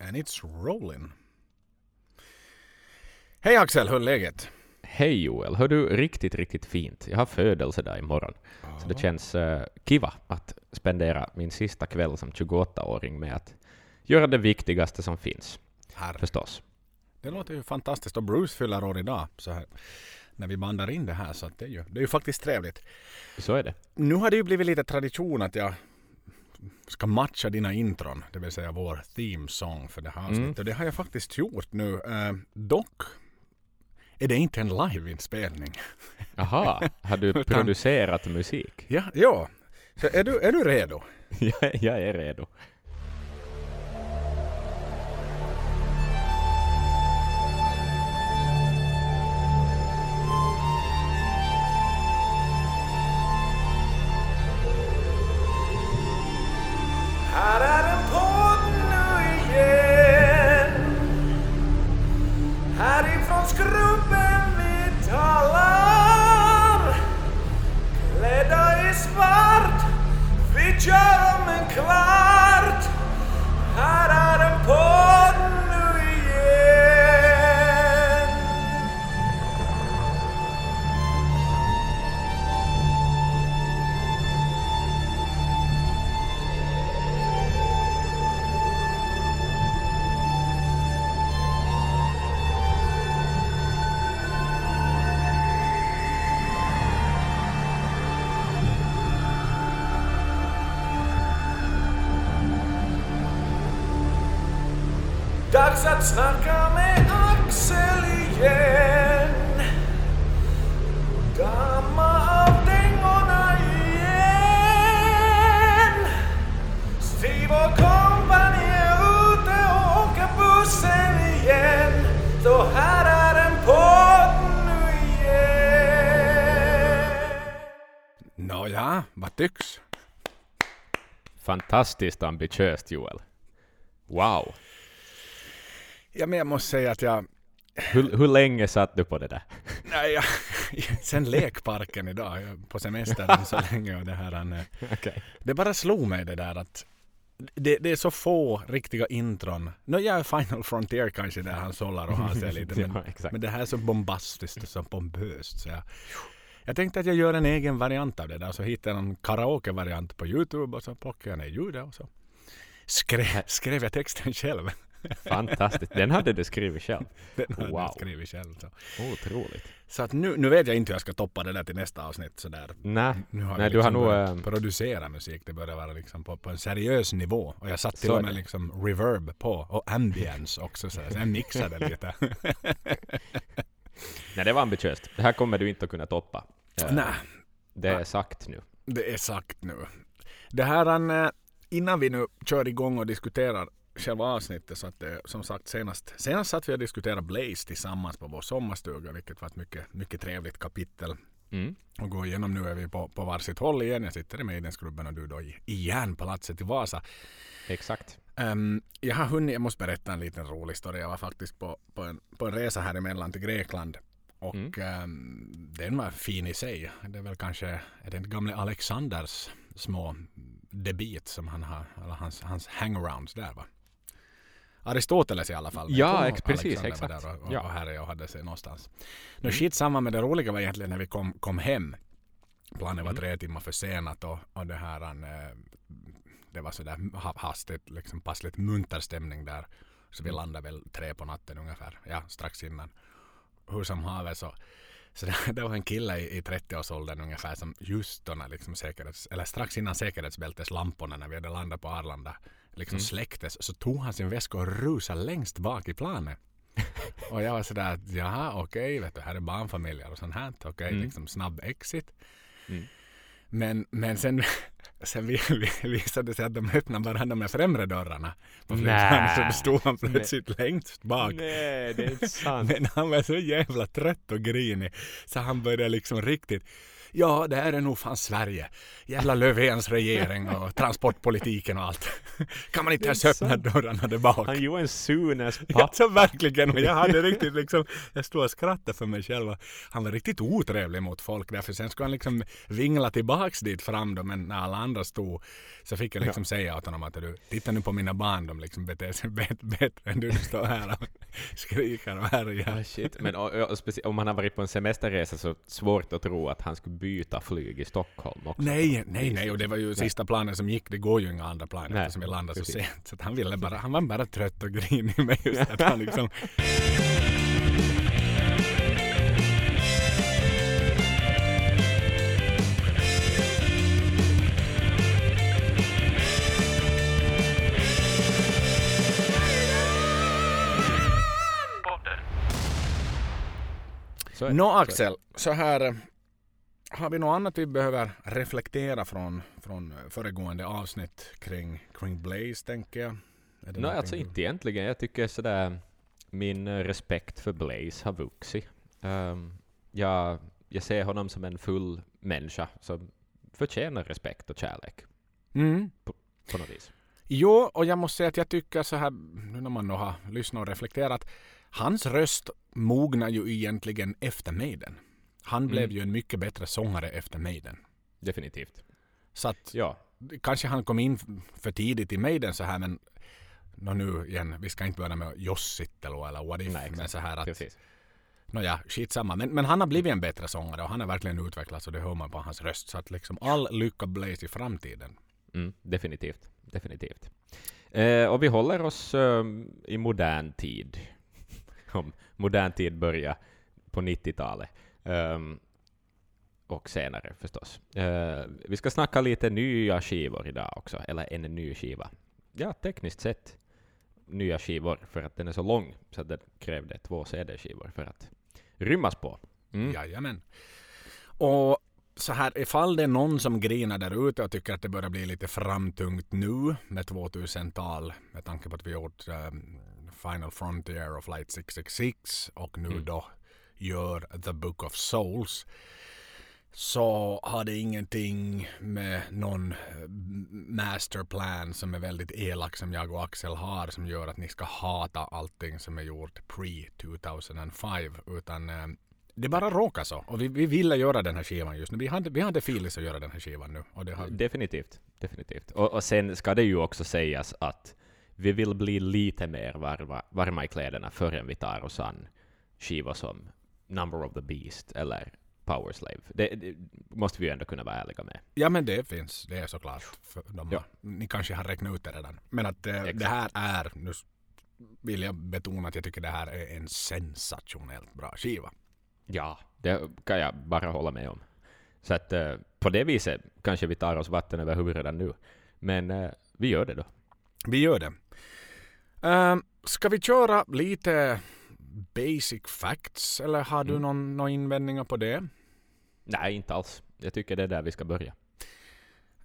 And it's rolling. Hej Axel, hur är läget? Hej Joel, hör du riktigt, riktigt fint. Jag har födelsedag imorgon, Ja. så det känns uh, kiva att spendera min sista kväll som 28-åring med att göra det viktigaste som finns, Här. förstås. Det låter ju fantastiskt och Bruce fyller år idag så här, när vi bandar in det här så det, är ju, det är ju faktiskt trevligt. Så är det. Nu har det ju blivit lite tradition att jag ska matcha dina intron, det vill säga vår theme song för det här avsnittet. Mm. Och det har jag faktiskt gjort nu. Eh, dock är det inte en liveinspelning. Aha, har du Utan- producerat musik? Ja, ja. Så är du, är du redo? jag, jag är redo. Att snacka med Axel igen Damma av dängorna igen Steve och kompani är ute och åker bussen igen Så här är en podd nu igen Nåja, vad tycks? Fantastiskt ambitiöst Joel. Wow. Ja, men jag måste säga att jag Hur, hur länge satt du på det där? Nej, jag, sen lekparken idag, på semestern så länge och det här. eh, Okej. Det bara slog mig det där att det, det är så få riktiga intron. Nå, jag är Final Frontier kanske där han sållar och har sig lite. Men, Ja, men det här är så bombastiskt och så pompöst. Så jag, jag tänkte att jag gör en egen variant av det där. Så hittade jag en karaoke-variant på Youtube och så plockade jag ner ljudet och så skrev, skrev jag texten själv. Fantastiskt. Den hade du skrivit själv. Den hade jag Wow. skrivit själv. Så, Otroligt. så att nu, nu vet jag inte hur jag ska toppa det där till nästa avsnitt. Nej, Nu har Nej vi du har liksom nog... eh, producera musik. Det börjar vara liksom på, på en seriös nivå. Och jag satt till och med det. liksom reverb på och ambience också. Så jag mixade lite. Nej, det var ambitiöst. Det här kommer du inte att kunna toppa. Eh, Nej, Det är sagt nu. det är sagt nu. Det här innan vi nu kör igång och diskuterar själva avsnittet så att det, som sagt senast, senast satt vi och diskuterade Blaze tillsammans på vår sommarstuga vilket var ett mycket, mycket trevligt kapitel Mm. att gå igenom. Nu är vi på, på varsitt håll igen. Jag sitter i Maidensklubben och du då i, i järnpalatset i Vasa. Exakt. Ehm, jag har hunnit, jag måste berätta en liten rolig historia. Jag var faktiskt på, på, en, på en resa här emellan till Grekland. Och Mm. ehm, den var fin i sig. Det är väl kanske är det inte gamle Alexanders små debit som han har, eller hans, hans hangarounds där va? Aristoteles i alla fall. Ja, ex- precis, Alexander var exakt. Där och, och, Ja. och jag och hade sig någonstans. Nu Mm. samma med det roliga var egentligen när vi kom, kom hem. Planen var Mm. tre timmar försenat och, och det här han, eh, det var sådär ha- hastigt, liksom passligt munter stämning där. Så vi Mm. landade väl tre på natten ungefär, ja strax innan. Hur som haver så, så det, det var en kille i, i 30-årsåldern ungefär som just då när liksom säkerhets, eller strax innan säkerhetsbälteslamporna när vi hade landat på Arlanda liksom Mm. släcktes så tog han sin väska och rusade längst bak i planet. och jag var sådär att jaha okej, vet du, här är barnfamiljer och sånt här. Okej, Mm. liksom snabb exit. Mm. Men, men sen, sen vi, vi visade det sig att de öppnade bara de här främre dörrarna på flygplanet så då stod han plötsligt längst bak. Nej, det är inte sant. Men han var så jävla trött och grinig så han började liksom riktigt Ja, det här är nog fan Sverige. Jävla Löfvens regering och transportpolitiken och allt. Kan man inte ens öppna dörrarna där bak? Han gjorde en Sunes Ja, pappa. så verkligen. Och jag hade riktigt liksom, jag stod och skrattade för mig själv. Han var riktigt otrevlig mot folk därför sen skulle han liksom vingla tillbaks dit fram då, men när alla andra stod så fick jag liksom säga åt honom att du, titta nu på mina barn, de liksom beter sig bet- bättre än du står här och skriker och härjar. Ah, shit. Men och, och, om han har varit på en semesterresa så svårt att tro att han skulle byta flyg i Stockholm också. Nej, nej, nej, och det var ju sista planen som gick. Det går ju inga andra planer Nej, eftersom vi landade så precis. sent. Så att han ville bara, han var bara trött och grinig med just att han liksom. Nå det. Axel, så här. Har vi något annat vi behöver reflektera från, från föregående avsnitt kring, kring Blaze tänker jag? Nej, någonting alltså inte egentligen. Jag tycker sådär min eh, respekt för Blaze har vuxit. Um, jag, jag ser honom som en full människa som förtjänar respekt och kärlek Mm. på något vis. Jo, och jag måste säga att jag tycker så här, nu när man har lyssnat och reflekterat, hans röst mognar ju egentligen efter Maiden. Han Mm. blev ju en mycket bättre sångare efter Maiden. Definitivt. Så att Ja, kanske han kom in för tidigt i Maiden så här men nå nu igen, vi ska inte börja med Jossitelu eller what if, Nej, men så här att precis. Nåja, skitsamma. Men, men han har blivit en bättre sångare och han har verkligen utvecklats och det hör man på hans röst. Så att liksom all lycka Blaze i framtiden. Mm, definitivt. Definitivt. Eh, och vi håller oss ehm, i modern tid. Om modern tid börjar på 90-talet. Ehm, och senare förstås. Eh, vi ska snacka lite nya skivor idag också, eller en ny skiva. Ja, tekniskt sett nya skivor för att den är så lång så att det krävde två CD-skivor för att rymmas på. Mm. Jajamän. Och så här, ifall det är någon som grinar där ute och tycker att det börjar bli lite framtungt nu med 2000-tal med tanke på att vi gjort um, Final Frontier och Flight 666 och nu Mm. då gör The Book of Souls så har det ingenting med någon eh, masterplan som är väldigt elak som jag och Axel har som gör att ni ska hata allting som är gjort pre-2005 utan eh, det bara råkar så. Och vi, vi ville göra den här skivan just nu. Vi hade, vi hade filis att göra den här skivan nu. Och det har, Definitivt. Definitivt. Och, och sen ska det ju också sägas att vi vill bli lite mer varma, varma i kläderna förrän vi tar oss an skivor som Number of the Beast eller Power Slave. Det, det måste vi ju ändå kunna vara ärliga med. Ja men det finns, det är såklart. För de Ja. Ni kanske har räknat ut det redan. Men att eh, det här är, nu vill jag betona att jag tycker det här är en sensationellt bra skiva. Ja, det kan jag bara hålla med om. Så att eh, på det viset kanske vi tar oss vatten över huvudet redan nu. Men eh, vi gör det då. Vi gör det. Uh, ska vi köra lite basic facts eller har du Mm. någon, någon invändningar på det? Nej, inte alls. Jag tycker det är där vi ska börja.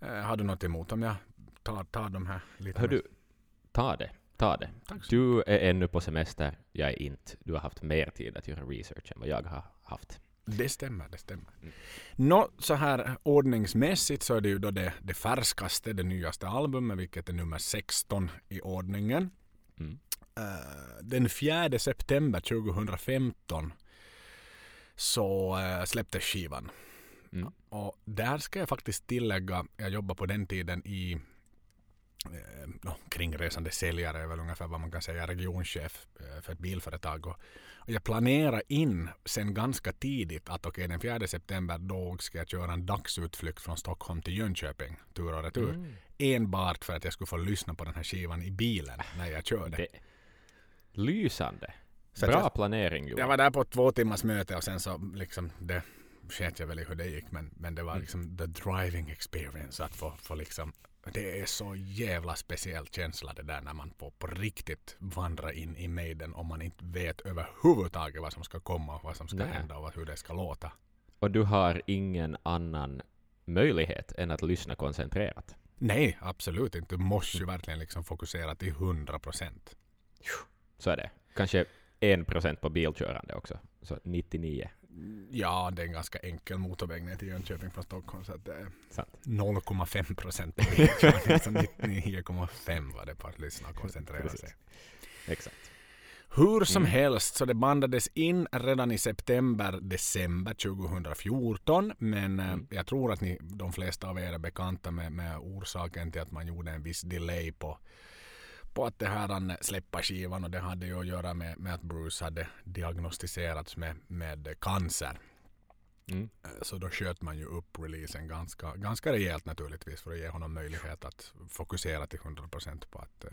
Eh, har du något emot om jag tar, tar de här lite? Hör du, ta det. Ta det. Du är ännu på semester, jag är inte. Du har haft mer tid att göra research än vad jag har haft. Det stämmer, det stämmer. Mm. Nå, så här ordningsmässigt så är det ju då det, det färskaste, det nyaste albumet, vilket är nummer 16 i ordningen. Mm. Eh, den 4 september 2015 så uh, släpptes skivan. Mm. Och där ska jag faktiskt tillägga, jag jobbade på den tiden i eh, no, kringresande säljare är väl ungefär vad man kan säga, regionchef eh, för ett bilföretag. Och, jag planerade in sen ganska tidigt att okej den 4 september då ska jag köra en dagsutflykt från Stockholm till Jönköping tur och retur. Mm. Enbart för att jag skulle få lyssna på den här skivan i bilen när jag körde. Det. Lysande. Så Bra jag- planering Jag Johan. var där på två timmars möte och sen så liksom det sket jag väl i hur det gick men, men det var Mm. liksom the driving experience att få, få liksom det är så jävla speciell känsla det där när man får på riktigt vandra in i Maiden om man inte vet överhuvudtaget vad som ska komma och vad som ska Nej. hända och hur det ska låta. Och du har ingen annan möjlighet än att lyssna koncentrerat. Nej, absolut inte. Du måste ju verkligen liksom fokusera till 100 procent. Så är det. Kanske en procent på bilkörande också. Så 99. Ja, det är en ganska enkel motorväg ner till Jönköping från Stockholm. Så att det är Sant. 0,5 procent. 99,5 var det på att lyssna och koncentrera sig. Exakt. Hur som Mm. helst så det bandades in redan i september, december 2014. Men eh, Mm. jag tror att ni, de flesta av er är bekanta med, med orsaken till att man gjorde en viss delay på, på att det här han släppa skivan och det hade ju att göra med, med att Bruce hade diagnostiserats med, med cancer. Mm. Eh, Så då sköt man ju upp releasen ganska, ganska rejält naturligtvis för att ge honom möjlighet att fokusera till 100% på att eh,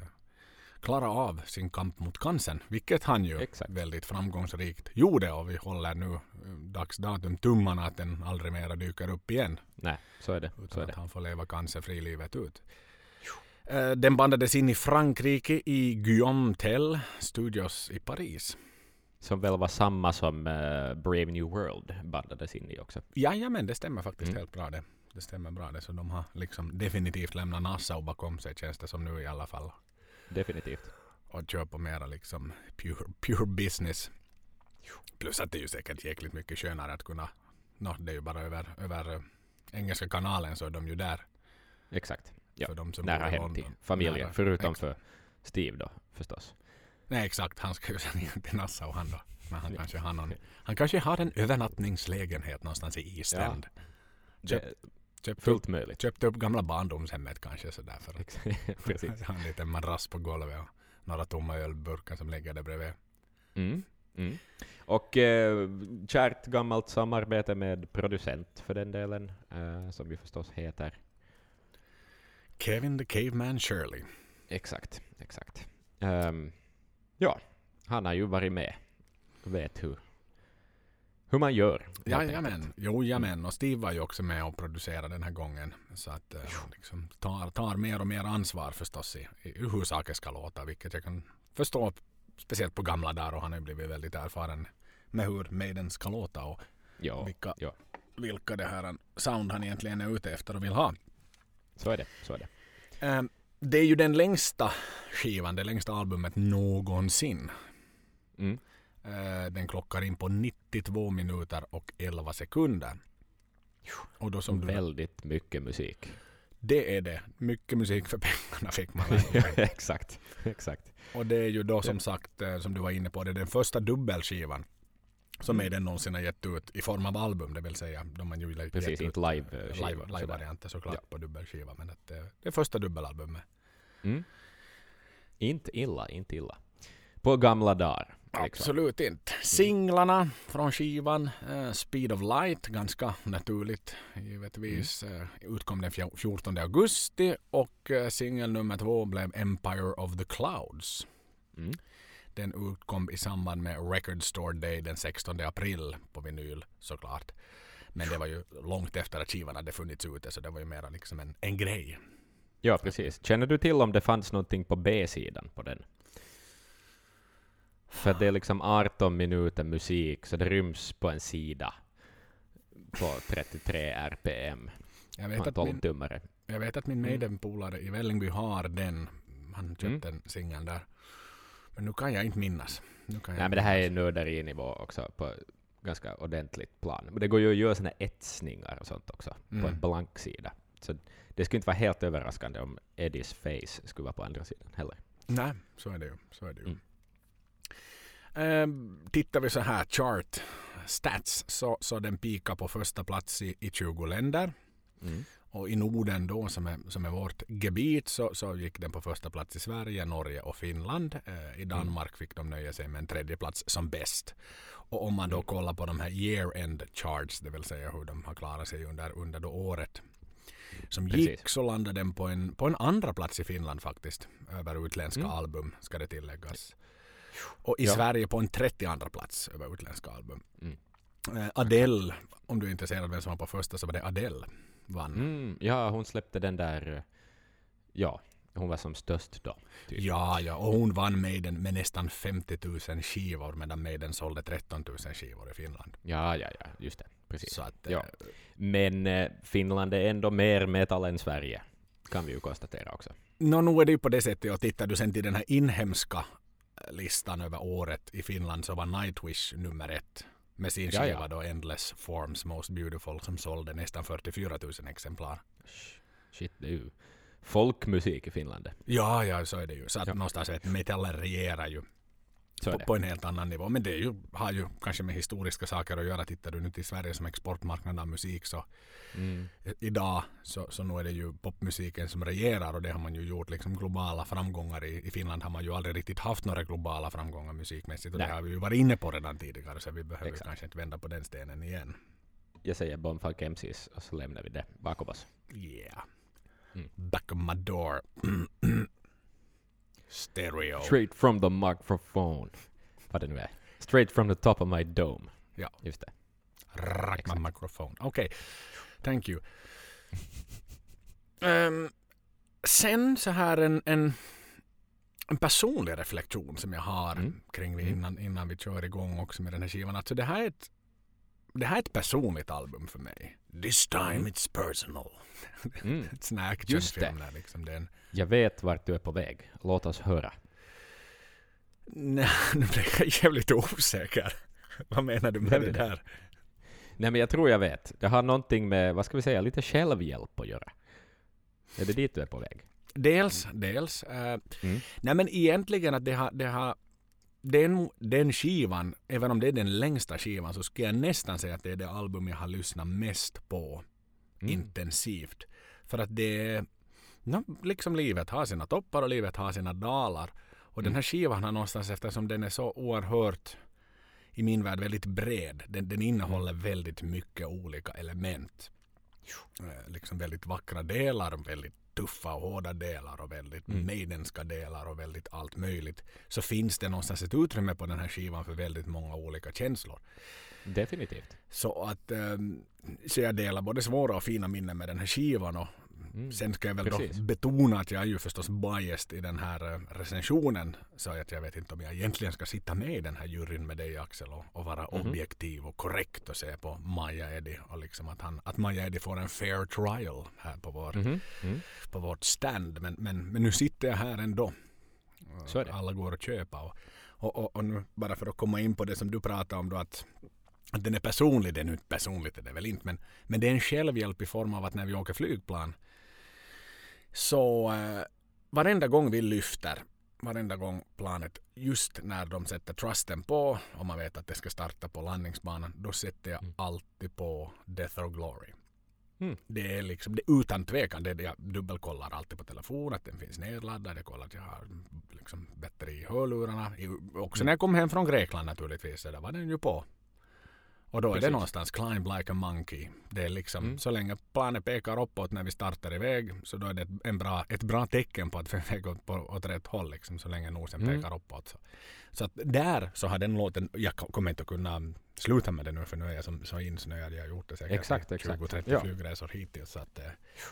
klara av sin kamp mot cancern. Vilket han ju Exakt. väldigt framgångsrikt gjorde och vi håller nu eh, dagsdatum tummarna att den aldrig mera dyker upp igen. Nej, så är det. Så Utan är att det. han får leva cancerfri livet ut. Eh, Den bandades in i Frankrike i Guillaume Tell Studios i Paris. Som väl var samma som eh, Brave New World bandades in i också. Jajamän, det stämmer faktiskt Mm. helt bra det. Det stämmer bra det. Så de har liksom definitivt lämnat Nassau bakom sig känns det som nu i alla fall. Definitivt. Och kör på mera liksom pure, pure business. Plus att det är ju säkert jäkligt mycket skönare att kunna, no, det är ju bara över, över eh, engelska kanalen så är de ju där. Exakt. Ja, För de som Nära bor i hem till familjen. Nära. Förutom Ex- för Steve då, förstås. Nej exakt, han ska ju sen igen till Nassau han då. Men han Ja. kanske har någon, han kanske har en övernattningslägenhet någonstans i East Ja. Det Köpt, är upp, fullt möjligt. köpte upp gamla barndomshemmet kanske sådär för att Precis. ha en liten madrass på golvet och några tomma ölburkar som ligger där bredvid. Mm. Mm. Och eh, kärt gammalt samarbete med producent för den delen, eh, som ju förstås heter Kevin the Caveman Shirley. Exakt, exakt. Ehm, ja, han har ju varit med vet hur, hur man gör. Jajamän, jo jamen. Och Steve var ju också med och producerade den här gången. Så att eh, liksom tar, tar mer och mer ansvar förstås i, i hur saker ska låta. Vilket jag kan förstå. Speciellt på gamla dagar och han har ju blivit väldigt erfaren med hur Maiden ska låta och Ja, vilka, ja, vilka det här sound han egentligen är ute efter och vill ha. Så är det. Så är det. Eh, Det är ju den längsta skivan, det längsta albumet någonsin. Mm. Eh, Den klockar in på 92 minuter och 11 sekunder. Och då som du, Väldigt mycket musik. det är det. Mycket musik för pengarna fick man exakt, exakt. Och det är ju då som sagt, eh, som du var inne på, det är den första dubbelskivan som Mm. Maiden någonsin har gett ut i form av album. Det vill säga, de har ju Precis, inte live, sådär. live-varianter såklart Ja. på dubbelskiva. Men att, eh, det är första dubbelalbumet. Mm. Inte illa, inte illa. På gamla dagar. liksom. Absolut inte. Singlarna från skivan, eh, Speed of Light, ganska naturligt givetvis, Mm. eh, utkom den fjor- 14 augusti och eh, singel nummer två blev Empire of the Clouds. Mm. Den utkom i samband med Record Store Day den 16 april på vinyl såklart. Men det var ju långt efter att skivan hade funnits ute så det var ju mera liksom en, en grej. Ja, precis. Känner du till om det fanns någonting på B-sidan på den? För det är liksom 18 minuter musik, så det ryms på en sida på 33 RPM. Jag vet att 12 min, jag vet att min. Maiden-polare i Vällingby har den. Han köpte Mm. en singel där. Men nu kan jag inte minnas. Nu kan jag Nej, men det här är nörderinivå också på ganska ordentligt plan. Men det går ju att göra såna etsningar och sånt också på Mm. en blank sida. Så det skulle inte vara helt överraskande om Eddies face skulle vara på andra sidan heller. Nej, så är det ju. Så är det ju. Mm. Ehm, tittar vi så här, chart stats, så, så den pikar på första plats i, i 20 länder. Mm. Och i Norden då, som är, som är vårt gebit, så, så gick den på första plats i Sverige, Norge och Finland. Eh, I Danmark fick de nöja sig med en tredje plats som bäst. Och om man då Mm. kollar på de här year-end charts, det vill säga hur de har klarat sig under, under då året som Precis. gick, så landade den på en, på en andra plats i Finland faktiskt. Över utländska Mm. album, ska det tilläggas. Och i Ja. Sverige på en 32 plats över utländska album. Mm. Eh, Adele, om du är intresserad av vem som var på första så var det Adele vann. Mm. Ja, hon släppte den där... eh, Ja, hon var som störst då. typ. Ja, ja, och hon vann Maiden med nästan 50 000 skivor medan Maiden sålde 13 000 skivor i Finland. Ja, ja, ja, just det. Precis. Så att, Ja. eh, Men eh, Finland är ändå mer metal än Sverige, kan vi ju konstatera också. Nå, nu är det ju på det sättet och tittar du sen till den här inhemska listan över året i Finland så var Nightwish nummer ett med sin Ja, skiva då Endless Forms Most Beautiful som sålde nästan 44 000 exemplar. Shit, det är ju folkmusik i Finland. Ja, ja, så är det ju. Så att Ja. någonstans vet metallen regerar ju på, på en helt annan nivå. Men det är ju, har ju kanske med historiska saker att göra. Tittar du nu till Sverige som exportmarknad av musik så Mm. idag så, så nu är det ju popmusiken som regerar och det har man ju gjort liksom globala framgångar i, i Finland har man ju aldrig riktigt haft några globala framgångar musikmässigt och Nej. det har vi ju varit inne på redan tidigare så vi behöver Exakt. kanske inte vända på den stenen igen. Jag säger Bombfunk MCs och så lämnar vi det bakom oss. Yeah. Mm. Back of my door. Stereo. Straight from the microphone. Vad det nu är. Straight from the top of my dome. Ja. Just det. Rack my microphone. Okej, thank you. Ehm, sen så här en, en, en personlig reflektion som jag har Mm. kring vi Mm. innan, innan vi kör igång också med den här skivan. Alltså det här är ett, det här är ett personligt album för mig. This time it's personal. Mm. Sån här det. actionfilm där liksom. Det är en, Jag vet vart du är på väg. Låt oss höra. nej, nu blir jag jävligt osäker. Vad menar du med Blev det det det? där? Nej men jag tror jag vet. Det har någonting med, vad ska vi säga, lite självhjälp att göra. Är det dit du är på väg? Dels, dels. eh, Mm. Nej men egentligen att det har, det har den, den skivan, även om det är den längsta skivan så skulle jag nästan säga att det är det album jag har lyssnat mest på Mm. intensivt. För att det är, no, liksom livet har sina toppar och livet har sina dalar. Och den Mm. här skivan har någonstans eftersom den är så oerhört i min värld väldigt bred. Den, den innehåller Mm. väldigt mycket olika element. Eh, Liksom väldigt vackra delar, väldigt tuffa och hårda delar och väldigt Mm. maidenska delar och väldigt allt möjligt. Så finns det någonstans ett utrymme på den här skivan för väldigt många olika känslor. Definitivt. Så att ehm, så jag delar både svåra och fina minnen med den här skivan och Mm. sen ska jag väl Precis. då betona att jag är ju förstås biased i den här eh, recensionen. Så att jag vet inte om jag egentligen ska sitta med i den här juryn med dig Axel och, och vara Mhm. objektiv och korrekt och se på Maja Eddy och liksom att, han, att Maja Eddy får en fair trial här på, vår, Mhm. Mm. på vårt stand. Men, men, men nu sitter jag här ändå. Så. Alla går att köpa. Och, och, och, och nu bara för att komma in på det som du pratade om då att, att den är personlig. Den är inte personligt är det väl inte. Men, men det är en självhjälp i form av att när vi åker flygplan så eh, varenda gång vi lyfter varenda gång planet, just när de sätter trusten på och man vet att det ska starta på landningsbanan, då sätter jag Mm. alltid på Death or Glory. Mm. Det är liksom, det, utan tvekan, det jag dubbelkollar alltid på telefonen, att den finns nedladdad, jag kollar att jag har liksom bättre i hörlurarna. I, också Mm. när jag kom hem från Grekland naturligtvis, så där var den ju på. Och då är det Precis. någonstans climb like a monkey. Det är liksom, Mm. så länge planet pekar uppåt när vi startar iväg så då är det en bra, ett bra tecken på att vi är väg åt, på, åt rätt håll liksom, så länge nosen Mm. pekar uppåt. Så, så att där så har den låten, jag ko- kommer inte att kunna sluta med det nu för nu är jag som, så insnöad. Jag har gjort det säkert Exakt, i exakt. 20-30 Ja. flygresor hittills. Så att, eh,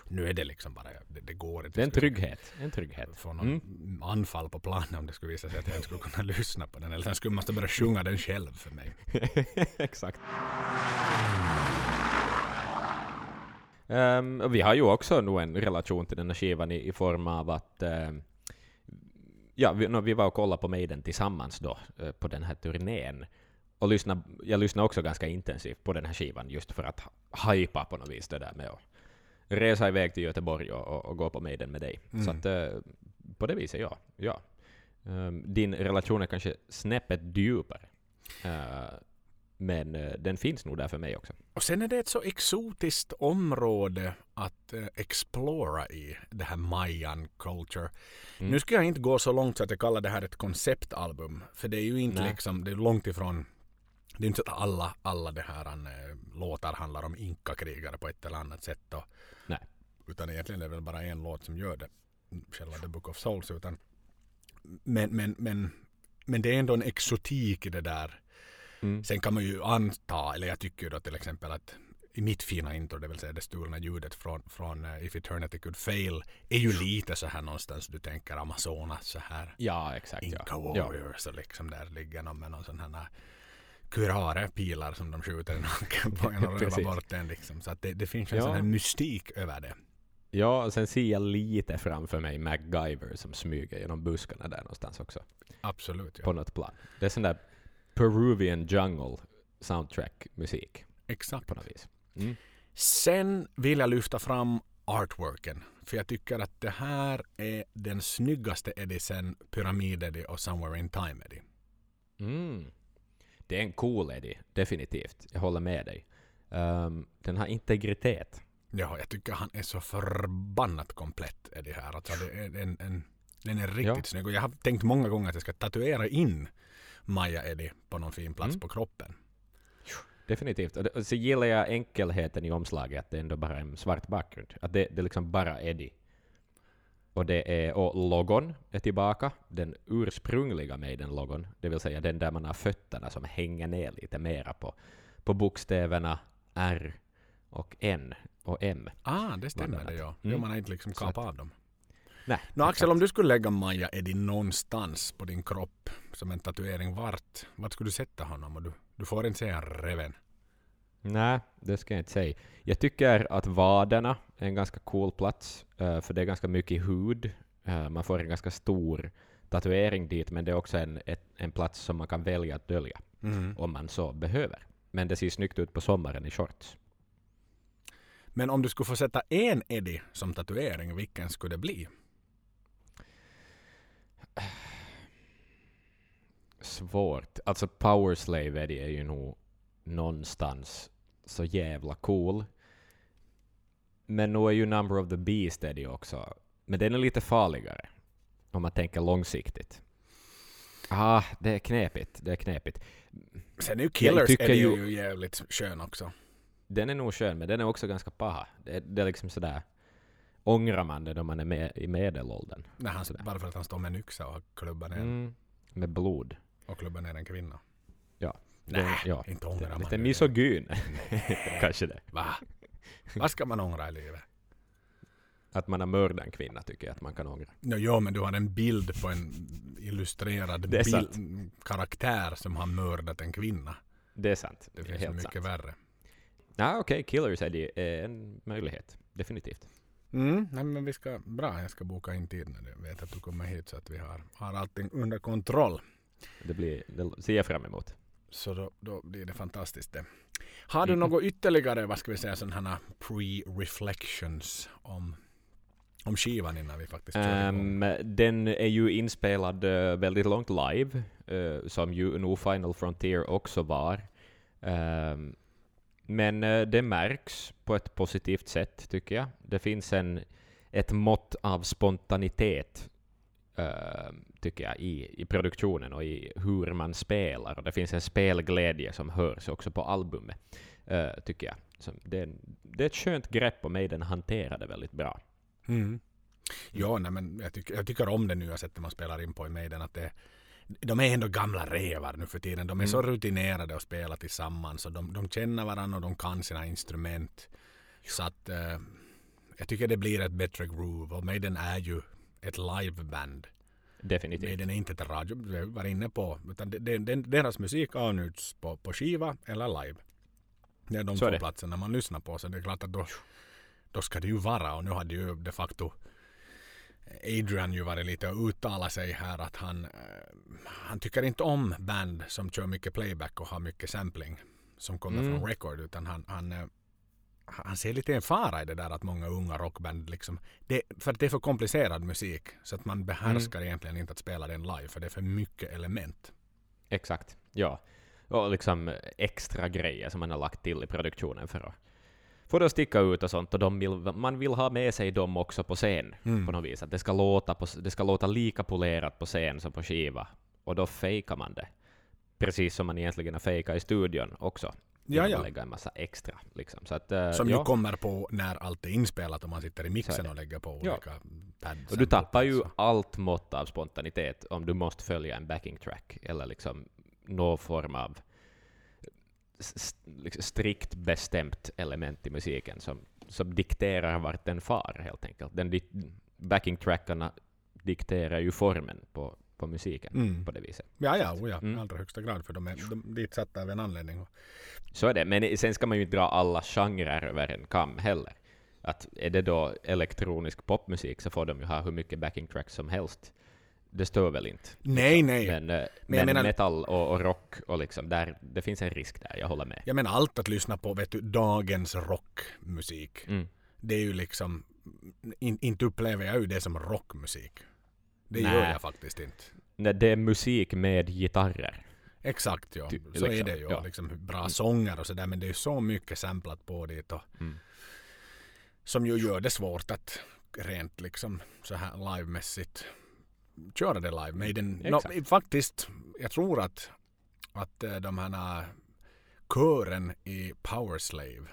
nu är det liksom bara, det, det går inte. Det är en trygghet. En trygghet. Få någon Mm. anfall på planen om det skulle visa sig att jag inte skulle kunna lyssna på den. Eller sen skulle man börja sjunga den själv för mig. Exakt. Och vi har ju också nu en relation till den här skivan i, i form av att ehm, ja, vi, no, vi var och kollade på Maiden tillsammans då eh, på den här turnén. Och lyssna, jag lyssnade också ganska intensivt på den här skivan just för att hypa på något vis det där med att resa iväg till Göteborg och, och, och gå på Maiden med dig. Mm. Så att eh, på det viset, ja. ja. Ehm, din relation är kanske snäppet djupare. Eh, men eh, den finns nog där för mig också. Och sen är det ett så exotiskt område att eh, explora i, det här Mayan culture. Mm. Nu ska jag inte gå så långt så att jag kallar det här ett konceptalbum. För det är ju inte Nej. liksom, det är långt ifrån det är inte så att alla, alla det här eh, låtar handlar om inkakrigare på ett eller annat sätt. Och, Nej. Utan egentligen är det väl bara en låt som gör det. Själva The Book of Souls. Utan, men, men, men, men det är ändå en exotik i det där. Mm. Sen kan man ju anta, eller jag tycker då till exempel att i mitt fina intro, det vill säga det stulna ljudet från, från eh, If Eternity Could Fail, är ju lite så här någonstans du tänker Amazonas så här. Ja, exakt. Inca Ja. Warriors och liksom där ligger någon med någon sån här kurare-pilar som de skjuter i nacken på en och rövar bort den liksom. Så att det, det finns en Ja. sån här mystik över det. ja, och sen ser jag lite framför mig MacGyver som smyger genom buskarna där någonstans också. Absolut. På Ja. något plan. Det är sån där Peruvian jungle soundtrack-musik Exakt. på något vis. Mm. Sen vill jag lyfta fram artworken. För jag tycker att det här är den snyggaste Eddie sen Pyramid Eddie och Somewhere in Time Eddie. Mm. Det är en cool Eddie, definitivt. Jag håller med dig. Um, den har integritet. Ja, jag tycker han är så förbannat komplett Eddie här. Alltså, det är en, en, den är riktigt Ja. snygg. Och jag har tänkt många gånger att jag ska tatuera in Maja Eddie på någon fin plats Mm. på kroppen. Definitivt. Och så gillar jag enkelheten i omslaget, att det ändå bara är en svart bakgrund. Att det, det är liksom bara Eddie. Och, det är, och logon är tillbaka, den ursprungliga Maiden-logon, det vill säga den där man har fötterna som hänger ner lite mera på, på bokstäverna R och N och M. Ah, det stämmer det ja. Mm. Jo, man har inte liksom kapat av dem. Nej, Nå Axel, om du skulle lägga Maja Eddie någonstans på din kropp som en tatuering, vart, vart skulle du sätta honom? Och du, du får inte säga reven. Nej, det ska jag inte säga. Jag tycker att vaderna är en ganska cool plats, eh, för det är ganska mycket hud. Eh, man får en ganska stor tatuering dit, men det är också en, ett, en plats som man kan välja att dölja, om man så behöver. Men det ser snyggt ut på sommaren i shorts. Men om du skulle få sätta en Eddie som tatuering, vilken skulle det bli? Svårt. Alltså Power Slave Eddie är ju nog någonstans så jävla cool. Men nu är ju Number of the Beast Eddie också. Men den är lite farligare. Om man tänker långsiktigt. Ah, det är knepigt. Det är knepigt. Sen är ju Killers Eddie ju- ju jävligt skön också. Den är nog skön, men den är också ganska paha. Det är, det är liksom sådär... Ångrar man det då man är med, i medelåldern? När han, bara för att han står med en yxa och klubbar ner, Mm, med blod. och klubbar ner en kvinna. Ja. Nej, Den- ja. inte ångrar man Lite det. misogyn. Kanske det. Va? Vad ska man ångra i livet? Att man har mördat en kvinna tycker jag att man kan ångra. No, jo, men du har en bild på en illustrerad Det är bil- sant. karaktär som har mördat en kvinna. Det är sant. Det finns helt mycket sant. värre. Ja, okej, Killers är, det, är en möjlighet. Definitivt. Mm, nej, men vi ska, bra, jag ska boka in tid när du vet att du kommer hit så att vi har, har allting under kontroll. Det, blir, det ser jag fram emot. Så då, då blir det fantastiskt det. Har du Mhm. något ytterligare, vad ska vi säga, sådana här pre-reflections om, om skivan innan vi faktiskt kör? Ehm, den är ju inspelad eh, väldigt långt live, eh, som ju No Final Frontier också var. Ehm, men eh, det märks på ett positivt sätt, tycker jag. Det finns en, ett mått av spontanitet, eh, tycker jag, i, i produktionen och i hur man spelar. Och det finns en spelglädje som hörs också på albumet, eh, tycker jag. Så det, är det är ett skönt grepp och Maiden hanterar det väldigt bra. Mm. Ja, nej, men jag, tycker, jag tycker om det nya sättet man spelar in på i Maiden. Att det, de är ändå gamla rävar nu för tiden. De är Mm. så rutinerade att spela tillsammans. Och de, de känner varandra och de kan sina instrument. Så att eh, jag tycker det blir ett bättre groove. Och Maiden är ju ett liveband. Definitivt. Maiden är inte ett radio, vi var inne på. Utan det, det, deras musik avnjuts på, på skiva eller live. Det är de Så två platserna man lyssnar på. Så det är klart att då, då ska det ju vara. Och nu hade ju de facto Adrian ju varit lite och uttalat sig här att han, eh, han tycker inte om band som kör mycket playback och har mycket sampling som kommer Mm. från record utan han, han, eh, han ser lite en fara i det där att många unga rockband liksom, det, för att det är för komplicerad musik så att man behärskar egentligen inte att spela den live för det är för mycket element. Exakt, ja. Och liksom extra grejer som man har lagt till i produktionen för att få det att sticka ut och sånt. Och de vill, man vill ha med sig dem också på scen Mm. på något vis. Att det ska, låta på, det ska låta lika polerat på scen som på skiva. Och då fejkar man det. Precis som man egentligen har fejkat i studion också. Ja, ja. lägga en massa extra. Liksom. Så att, eh, Som ja. ju kommer på när allt är inspelat och man sitter i mixen och lägger på Ja. olika pads. Och du tappar ju Så. allt mått av spontanitet om du måste följa en backing track eller liksom någon form av liksom strikt bestämt element i musiken som, som dikterar vart den far helt enkelt. Den di- backing trackarna dikterar ju formen på, på musiken Mm. på det viset. Ja, ja, oh ja Mm. i allra högsta grad för de är de, dit satta av en anledning. Så är det, men sen ska man ju inte dra alla genrer över en kam heller. Att är det då elektronisk popmusik så får de ju ha hur mycket backing tracks som helst. det stör väl inte. Nej, nej. Men, eh, jag men menar- metal och, och rock, och liksom, där, det finns en risk där, jag håller med. Jag menar allt att lyssna på vet du, dagens rockmusik. Mm. Det är ju liksom, in, inte upplever jag ju det som rockmusik. Det Nej. gör jag faktiskt inte. Nej, det är musik med gitarrer. Exakt ja, Ty- så är liksom, det ju. ja. Liksom, bra sånger och sådär men det är ju så mycket samplat på dit och Mm. som ju gör det svårt att rent liksom så här livemässigt köra det live. Men den, no, faktiskt, jag tror att, att eh, de här äh, kören i Power Slave,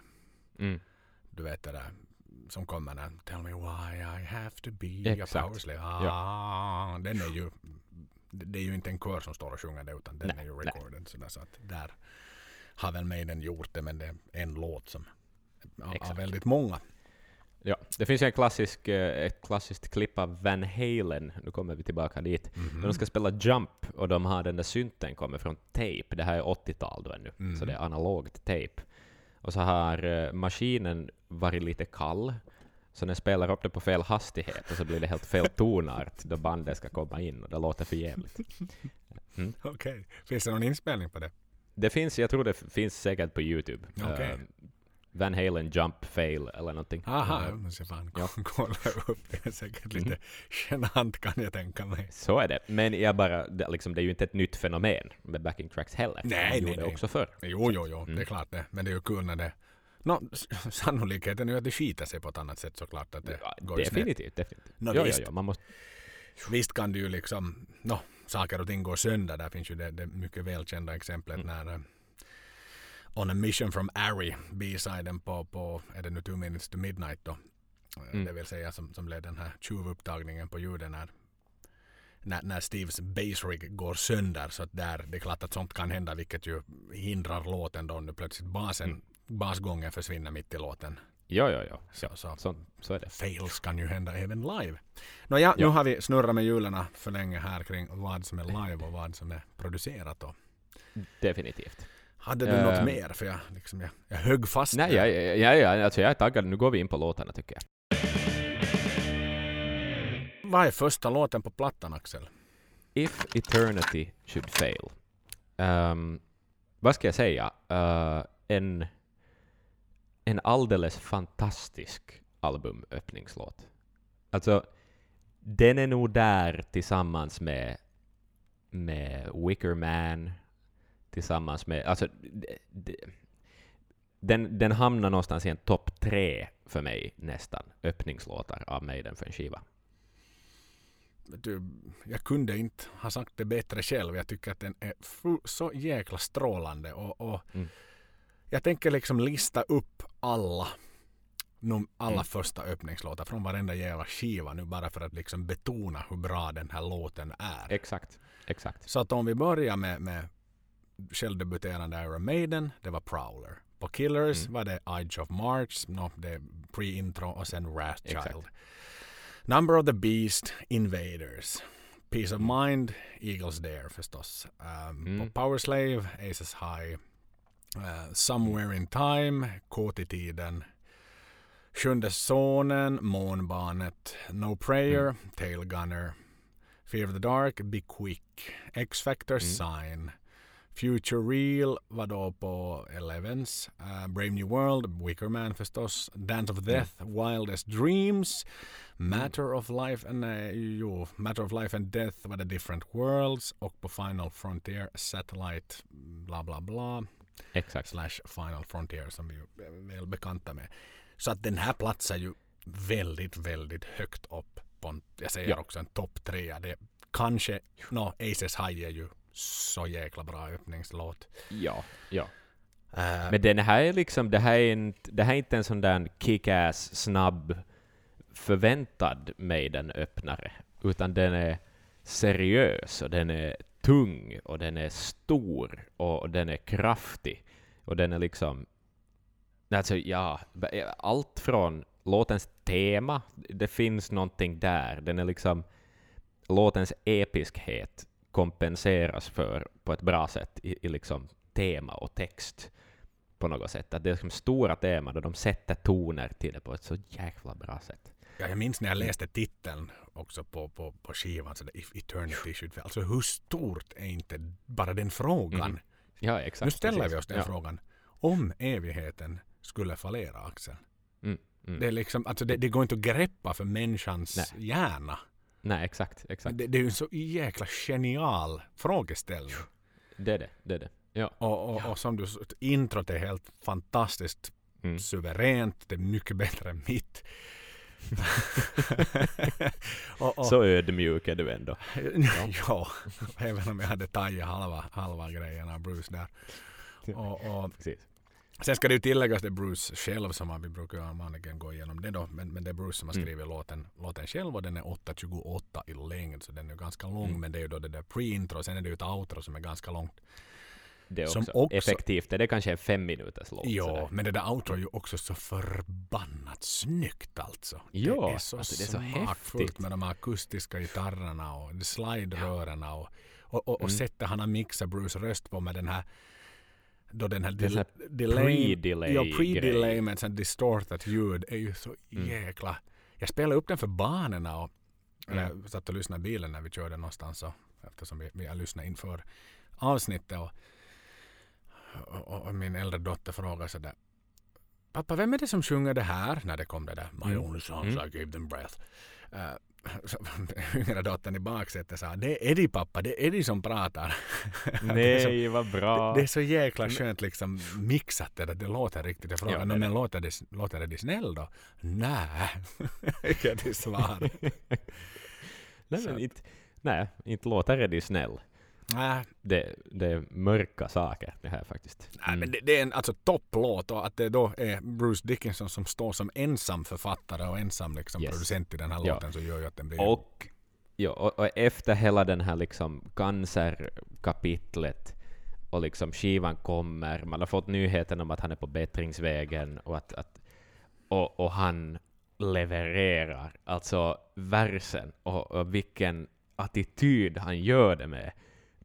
Mm. du vet det där som kommer där, Tell me why I have to be Exakt. a power slave. Ah, Den är ju, det är ju inte en kör som står och sjunger det utan den Nej, är ju recorded. Sådär, så att där har väl Maiden gjort det men det är en låt som av Exakt. väldigt många. Ja, det finns ju en klassisk, eh, ett klassiskt klipp av Van Halen, nu kommer vi tillbaka dit, Mhm. när de ska spela Jump och de har den där synten kommer från tape, det här är 80-tal då ännu, Mhm. så det är analogt tape. Och så har eh, maskinen varit lite kall, så den spelar upp det på fel hastighet och så blir det helt fel tonart då bandet ska komma in och det låter för jävligt. Okej, finns det någon inspelning på det? Det finns, jag tror det finns säkert på Youtube. Okej. Eh, Van Halen Jump Fail eller någonting. Aha, Eh, jag måste fan Ja. kolla upp det. Är säkert lite genant kan jag tänka mig. Så är det. Men jag bara, det, liksom, det är ju inte ett nytt fenomen med backing tracks heller. Nej, De nej, nej. också förr. Jo, jo, jo, Mm. det är klart det. Men det är ju kul när det... No, sannolikheten är ju att det skiter sig på ett annat sätt såklart. Att det Ja, går snett. definitivt, definitivt. Nå, jo, jo, visst. jo, man måste, Visst kan det ju liksom... No, saker och ting går sönder. Där finns ju det, det mycket välkända exemplet Mm. när... On a mission from Ari, B-siden på, på, är det nu Two minutes to midnight då? Eh, Mm. Det vill säga som, som blev den här tjuvupptagningen på ljuden när, när, när Steves bass rig går sönder. Så att där, det är klart att sånt kan hända vilket ju hindrar låten då nu plötsligt basen, Mm. basgången försvinner mitt i låten. jo, jo, jo. Så, så. Så, så är det. Fails kan ju hända även live. Nåja, nu Ja. har vi snurrat med hjulen för länge här kring vad som är live och vad som är producerat. Då. Definitivt. Hade du Eh. något mer? För jag, liksom, jag, jag högg fast. Nej, jag, jag, jag, alltså jag är taggad. Nu går vi in på låtarna tycker jag. Vad är första låten på plattan Axel? If Eternity Should Fail. Ehm, vad ska jag säga? Eh, en, en alldeles fantastisk albumöppningslåt. Alltså, den är nog där tillsammans med, med Wicker Man, tillsammans med... Alltså, den, den hamnar någonstans i en topp tre för mig nästan, öppningslåtar av Maiden för en skiva. Du, jag kunde inte ha sagt det bättre själv. Jag tycker att den är så jäkla strålande. Och, och Mm. Jag tänker liksom lista upp alla alla Mm. första öppningslåtar från varenda jävla skiva nu bara för att liksom betona hur bra den här låten är. Exakt, exakt. Så att om vi börjar med, med självdebuterande Iron Maiden, det var Prowler. På Killers Mm. var det Age of March, no, det pre-intro och sen Wrathchild. Number of the Beast, Invaders. Peace of Mind, Eagles Dare förstås. Um, Mm. På Power Slave, Aces High. Uh, Somewhere in Time, Kåt i tiden. Sjunde sonen, Månbarnet, No Prayer, Mm. Tail Gunner. Fear of the Dark, Be Quick. X-Factor, Mm. Sign. Future Real var då på Elevens. Uh, Brave New World, Wicker Man förstås. Dance of Death, Wildest Dreams. Matter of Life and, uh, jo, Matter of Life and Death var det Different Worlds. Och på Final Frontier, Satellite, bla bla bla. Exakt. Slash Final Frontier som vi är väl bekanta med. Så att den här platsar ju väldigt, väldigt högt upp på en, jag säger Ja. också en topp trea. Det kanske, no, Aces High är ju så jäkla bra öppningslåt. Ja, ja. Eh, Men den här är liksom, det här är, inte, det här är inte en sån där kick-ass, snabb, förväntad Maiden-öppnare, utan den är seriös och den är tung och den är stor och den är kraftig och den är liksom Alltså ja, allt från låtens tema, det finns någonting där. Den är liksom, låtens episkhet kompenseras för på ett bra sätt i, i liksom tema och text på något sätt. Att det är liksom stora teman och de sätter toner till det på ett så jäkla bra sätt. Ja, jag minns när jag läste titeln också på, på, på skivan, så där, If Eternity Should Fail. Alltså hur stort är inte bara den frågan? Mm. Ja, exakt. nu ställer precis. vi oss den ja. frågan. Om evigheten skulle fallera, Axel. Mm. Mm. Det, är liksom, alltså det, det går inte att greppa för människans Nej. hjärna. Nej, exakt. exakt. Det, det är ju en så jäkla genial frågeställning. Det är det. det, är det. Ja. Och, och, och som du introt är helt fantastiskt Mm. suveränt. Det är mycket bättre än mitt. och, och, Så ödmjuk är du ändå. ja. även om jag hade tagit halva, halva grejen av Bruce där. Och, och, Precis. Sen ska det ju tilläggas det är Bruce själv som man, vi brukar vanligen gå igenom det då. Men, men det är Bruce som har Mm. skrivit låten, låten själv och den är 8.28 i längd så den är ganska lång. Mm. Men det är ju då det där pre-intro sen är det ju ett outro som är ganska långt. Det är Som också, också- effektivt. Är det kanske en fem minuters låt? Ja, sådär? men det där outro är ju också så förbannat snyggt alltså. Ja, det är så alltså det är så häftigt. med de akustiska gitarrerna och de slide-rören och, och, och, och Mm. sättet han har mixat Bruce röst på med den här då den här, här del- delay, pre-delay ja, pre-delay med ett distortat ljud är ju så Mm. jäkla... Jag spelade upp den för barnen och Mm. jag satt och lyssnade i bilen när vi körde någonstans och, eftersom vi, vi har lyssnat inför avsnittet och, och, och min äldre dotter frågade sådär Pappa, vem är det som sjunger det här? När det kom det där My Mm. only songs Mm. I gave them breath. Uh, så, yngre dottern i baksätet sa det är Eddie pappa, det är Eddie som pratar. Det Nej, vad bra. det är så jäkla skönt liksom mixat det där. Det låter riktigt. Jag frågar, Ja, det "Nå, är men det. låter det, låter det snäll då? Nej, fick jag till svar. nej, men inte, nej, inte låter Eddie snäll. Nej, Det, det är mörka saker det här faktiskt. nej men det, det är en alltså, topplåt och att det då är Bruce Dickinson som står som ensam författare och ensam liksom, Yes. producent i den här Ja. låten så gör ju att den blir... Och, ja, och, och efter hela den här liksom cancerkapitlet och liksom skivan kommer, man har fått nyheten om att han är på bättringsvägen och att, att och, och han levererar, alltså versen och, och vilken attityd han gör det med.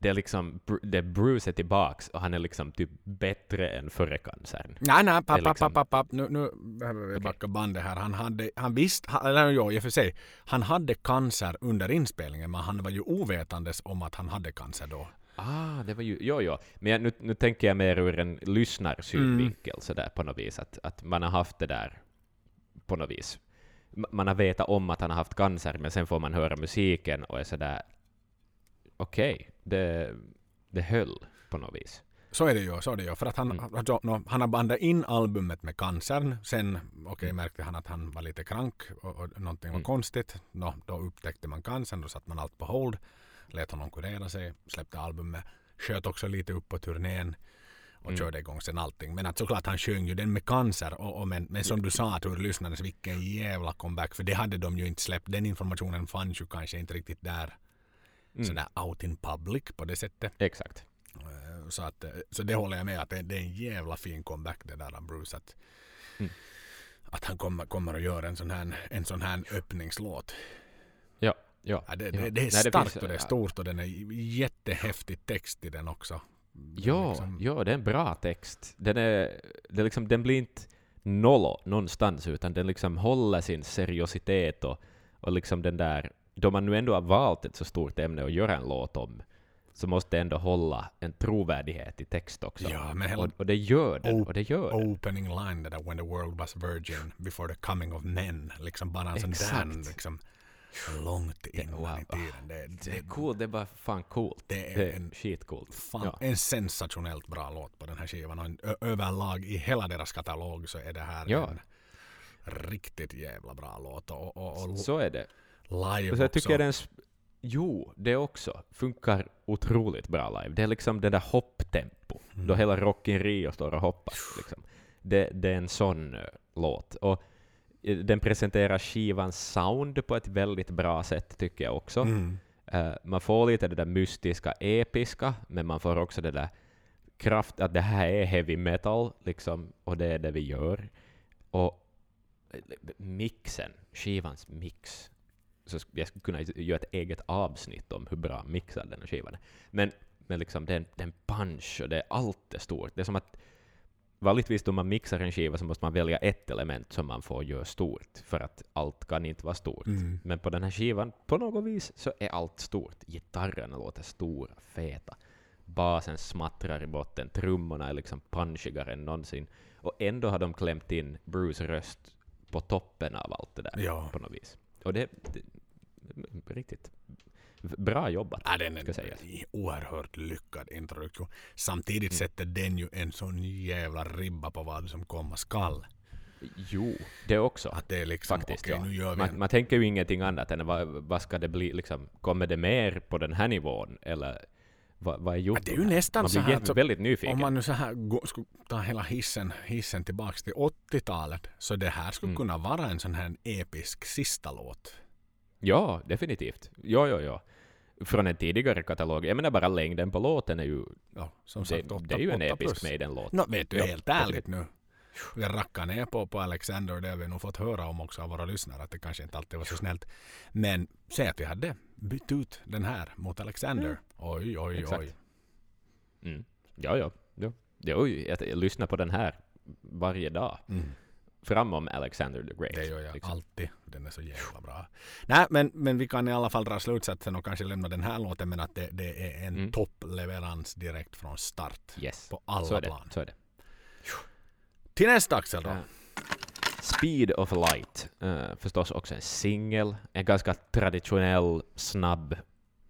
Det är liksom, det Bruce är tillbaks och han är liksom typ bättre än före cancern. Nej, nej, papp, papp, liksom- papp, papp. Nu, nu behöver vi backa bandet här. Han hade, han visste, han- eller ja, i och för sig, han hade cancer under inspelningen men han var ju ovetandes om att han hade cancer då. Ah, det var ju... Jo, jo. Men jag, nu, nu tänker jag mer ur en lyssnarsynvinkel Mm. sådär på något vis. Att, att man har haft det där på något vis. Man har vetat om att han har haft cancer, men sen får man höra musiken och är sådär... Okej, det, det höll på något vis. Så är det ju, så är det ju. För att han, Mm. alltså, no, han har bandat in albumet med cancern. Sen okej, märkte han att han var lite krank och, och någonting var Mm. konstigt. No, då upptäckte man cancern, då satte man allt på hold. Lät honom kurera sig, släppte albumet. Sköt också lite upp på turnén och Mm. körde igång sen allting. Men att såklart han sjöng ju den med cancer. Och, och men, men som du sa, att ur lyssnarnas vilken jävla comeback. För det hade de ju inte släppt. Den informationen fanns ju kanske inte riktigt där. Mm. Sådär out in public på det sättet. Exakt. Eh, Så, att, eh, så det håller jag med att det, det är en jävla fin comeback det där av Bruce. Att, Mm. att han kommer, kommer att göra en sån här, en sån här öppningslåt. Ja, ja. Ja, det, det, det är Nej, starkt finns- och det är stort och den är jättehäftig text i den också. Ja, Liksom- ja, det är en bra text. Den, är, det är liksom, den blir inte nollo någonstans, utan den liksom håller sin seriositet och, och liksom den där... Då man nu ändå har valt ett så stort ämne att göra en låt om, så måste det ändå hålla en trovärdighet i text också. Ja, men och, och det gör den, och det gör den. opening line det där When the world was virgin before the coming of men. Liksom bara en sån där liksom långt innan wow. i tiden. Det, Det är coolt, det är bara fan coolt. Det är Det är en skitcoolt. Fan, Ja. en sensationellt bra låt på den här skivan. Och en, överlag i hela deras katalog så är det här Ja. en riktigt jävla bra låt. Och, och, och Så är det. Live så jag också. tycker den... sp- Jo, det också funkar otroligt bra live. Det är liksom det där hopptempo, Mm. då hela Rock in Rio står och hoppar. Liksom. Det, det är en sån uh, låt. Och eh, den presenterar skivans sound på ett väldigt bra sätt, tycker jag också. Mm. Eh, man får lite det där mystiska, episka, men man får också det där kraft, att det här är heavy metal, liksom, och det är det vi gör. Och eh, mixen, skivans mix, så jag skulle kunna göra ett eget avsnitt om hur bra mixad den här skivan är. Men, men liksom, det är en, det är en punch och det är allt är stort. Det är som att vanligtvis då man mixar en skiva så måste man välja ett element som man får göra stort, för att allt kan inte vara stort. Mm. Men på den här skivan, på något vis, så är allt stort. Gitarrerna låter stora, feta. Basen smattrar i botten, trummorna är liksom punchigare än någonsin. Och ändå har de klämt in Bruce röst på toppen av allt det där Ja. på något vis. Och det riktigt bra jobbat, Ja, den är en oerhört lyckad introduktion. Samtidigt Mm. sätter den ju en sån jävla ribba på vad som komma skall. Jo, det också. Att det är liksom, Faktiskt, okej ja. nu gör vi Man, en, man tänker ju ingenting annat än vad, vad ska det bli, liksom, kommer det mer på den här nivån, eller vad, vad är gjort? Ja, det är ju nästan man så blir här, jätte- så- väldigt nyfiken. om man nu så här gå, skulle ta hela hissen, hissen tillbaks till 80-talet, så det här skulle Mm. kunna vara en sån här episk sista låt. Ja, definitivt. Ja, ja, ja. Från en tidigare katalog. Jag menar bara längden på låten är ju... Ja, som Det, sagt, åtta, det är ju en episk. Maiden-låt. Nå, vet du, Ja, helt ärligt nu. Jag rackar ner på, på Alexander, det har vi nog fått höra om också av våra lyssnare, att det kanske inte alltid var så snällt. Men säg att vi hade bytt ut den här mot Alexander. Mm. Oj, oj, Exakt. oj. Mm. Ja, ja. ja. Jo, jag, jag lyssnar på den här varje dag. Mm. Framom Alexander the Great. Det gör jag liksom. alltid. Den är så jävla bra. Nej, men, men vi kan i alla fall dra slutsatsen och kanske lämna den här låten, men att det, det är en Mm. toppleverans direkt från start. Yes. På alla så är det. plan. Så är det. Till nästa Axel då. Ja. Speed of Light. Uh, förstås också en singel. En ganska traditionell, snabb,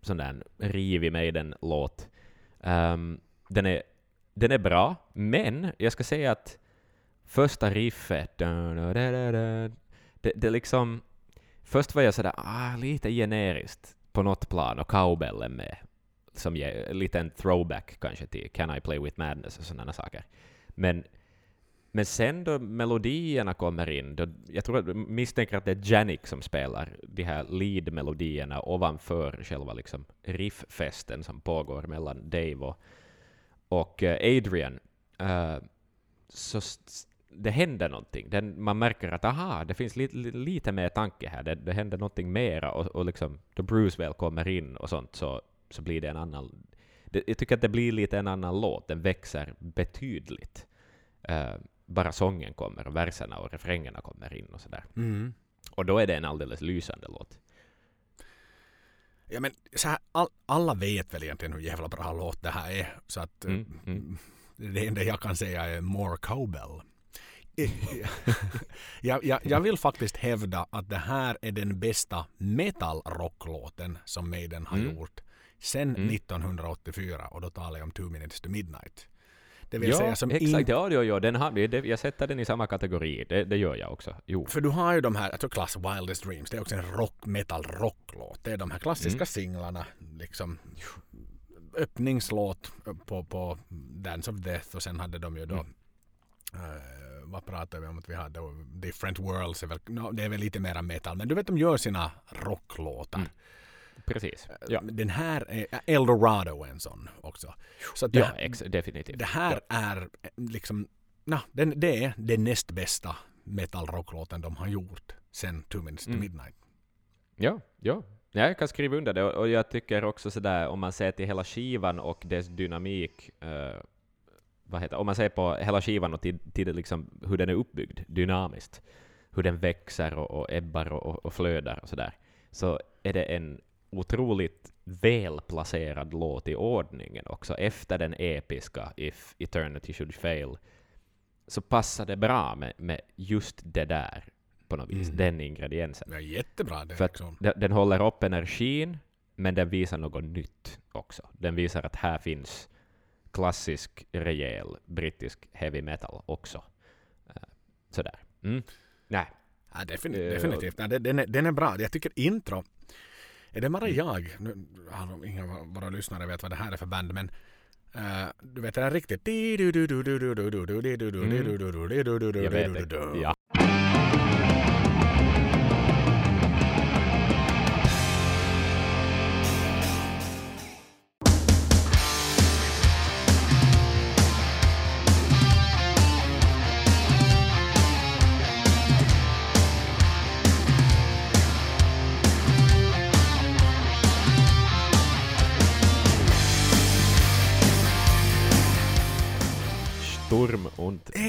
sån där rivig Maiden-låt. Um, den, är, den är bra, men jag ska säga att första riffet, det, det liksom... Först var jag sådär, ah, lite generiskt på något plan, och cowbellen med. Som ger lite en throwback kanske till Can I Play With Madness och sådana saker. Men men sen då melodierna kommer in, då, jag tror, misstänker att det är Janik som spelar de här lead-melodierna ovanför själva liksom rifffesten som pågår mellan Dave och, och eh, Adrian. Uh, så det händer någonting. Den, man märker att aha, det finns lite, lite, lite mer tanke här. Det, det händer någonting mera. Och, och liksom, då Bruce väl kommer in och sånt så, så blir det en annan... Det, jag tycker att det blir lite en annan låt. Den växer betydligt. Eh, bara sången kommer och verserna och refrängerna kommer in och sådär. Mm. Och då är det en alldeles lysande låt. Ja, men så här, all, alla vet väl egentligen hur jävla bra låt det här är. Så att eh, Mm, mm. det enda jag kan säga är more cowbell. Jag, jag, jag vill faktiskt hävda att det här är den bästa metal-rocklåten som Maiden har Mm. gjort sen Mm. 1984 och då talar jag om Two Minutes to Midnight. Det vill Ja, säga som exakt. inte Ja, ja, ja. Den har, det, jag sätter den i samma kategori. Det, det gör jag också. Jo. För du har ju de här, jag tror Wildest Dreams, det är också en rock, metal rocklåt. Det är de här klassiska Mm. singlarna, liksom öppningslåt på, på Dance of Death och sen hade de ju då Mm. eh, vad pratar vi om att vi hade? Different Worlds är väl, no, det är väl lite mera metal men du vet de gör sina rocklåtar. Mm. Precis. Ja, Den här är Eldorado är en sån också. Så det, ja ex, definitivt. det här är liksom, na, den, det är den näst bästa metal rocklåten de har gjort sen Two Minutes to Mm. Midnight. Ja, ja. Ja, jag kan skriva under det. Och, och jag tycker också sådär, om man ser till hela skivan och dess dynamik, eh, vad heter, om man ser på hela skivan och till, till liksom, hur den är uppbyggd dynamiskt, hur den växer och, och ebbar och, och, flödar och sådär, så är det en otroligt välplacerad låt i ordningen också. Efter den episka If Eternity Should Fail, så passar det bra med, med just det där, på något vis, Mm. den ingrediensen. Ja, jättebra det För liksom. den, den håller upp energin, men den visar något nytt också. Den visar att här finns klassisk, rejäl brittisk heavy metal också. Eh, Sådär. Mm. Nej. Ja, Eh, definitivt. Nej, den, den, är, den är bra. Jag tycker intro, är det bara jag? Nu har ingen av våra lyssnare vet vad det här är för band men eh, du vet det är riktigt Jag vet. Ja.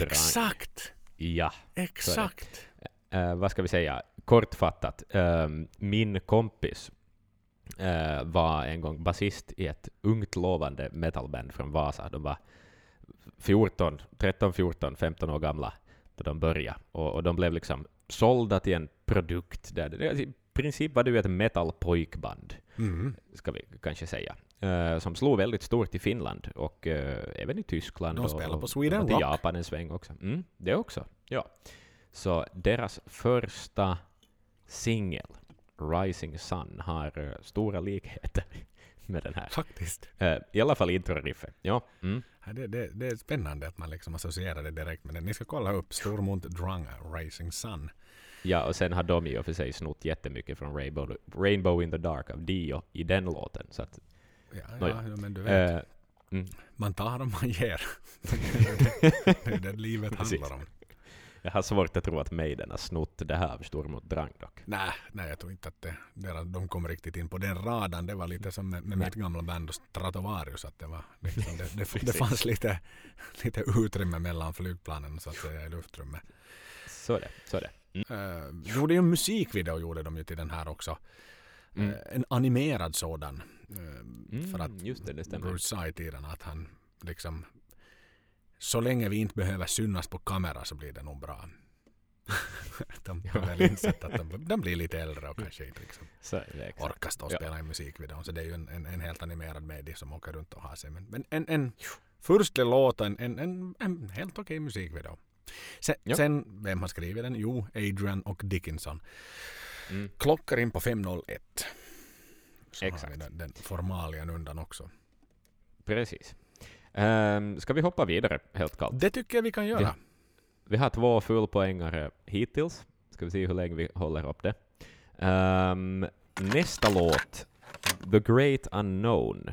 Exakt! Ja. Exakt! Uh, vad ska vi säga? Kortfattat. Um, min kompis uh, var en gång basist i ett ungt lovande metalband från Vasa. De var 14, 13, 14, 15 år gamla då de började. Och, och de blev liksom sålda till en produkt. Där det, I princip var det ju ett metalpojkband, Mm. ska vi kanske säga. Uh, som slog väldigt stort i Finland och uh, även i Tyskland. De och, spelar på och Sweden till Rock. Japan en sväng också. Mm, det också, ja. Så deras första singel, Rising Sun, har uh, stora likheter med den här. Faktiskt. I alla fall introriffet. Ja. Mm. Ja, Det, det, det är spännande att man liksom associerar det direkt med det. Ni ska kolla upp Stormont Drang Racing Sun. Ja, och sen har de i och för sig snott jättemycket från Rainbow, Rainbow in the Dark av Dio i den låten. Så att, Ja, Nåja. ja, men du vet. eh, mm. Man tar om man ger. det är det livet handlar om. Jag har svårt att tro att Maiden har snott det här av Sturm och Drang dock. Nej, nej, jag tror inte att det, deras, de kom riktigt in på den radan. Det var lite som med, med mitt gamla band och Stratovarius. Att det, var liksom, det, det, det fanns lite, lite utrymme mellan flygplanen så att säga i luftrummet. Så det. Så det. Mm. Uh, gjorde ju en musikvideo gjorde de ju till den här också. Mm. Eh, en animerad sådan. Eh, Mm, för att just det, det stämmer. Bruce sa i tiden att han liksom så länge vi inte behöver synas på kamera så blir det nog bra. de har väl insett att de, de blir lite äldre och kanske inte liksom Så orkar stå och Ja. spela i musikvideon. Så det är ju en, en, en helt animerad medie som åker runt och har sig. Men, men en, en första låt, en, en, en, helt okej musikvideo. Sen, Ja. sen, vem har skrivit den? Jo, Adrian och Dickinson. Mm. Klockar in på 5.01. Så har Exakt. vi den, den formalien undan också. Precis. Um, ska vi hoppa vidare helt kallt? Det tycker jag vi kan göra. Ja. Vi har två fullpoängare hittills. Ska vi se hur länge vi håller upp det. Ehm, nästa låt, The Great Unknown.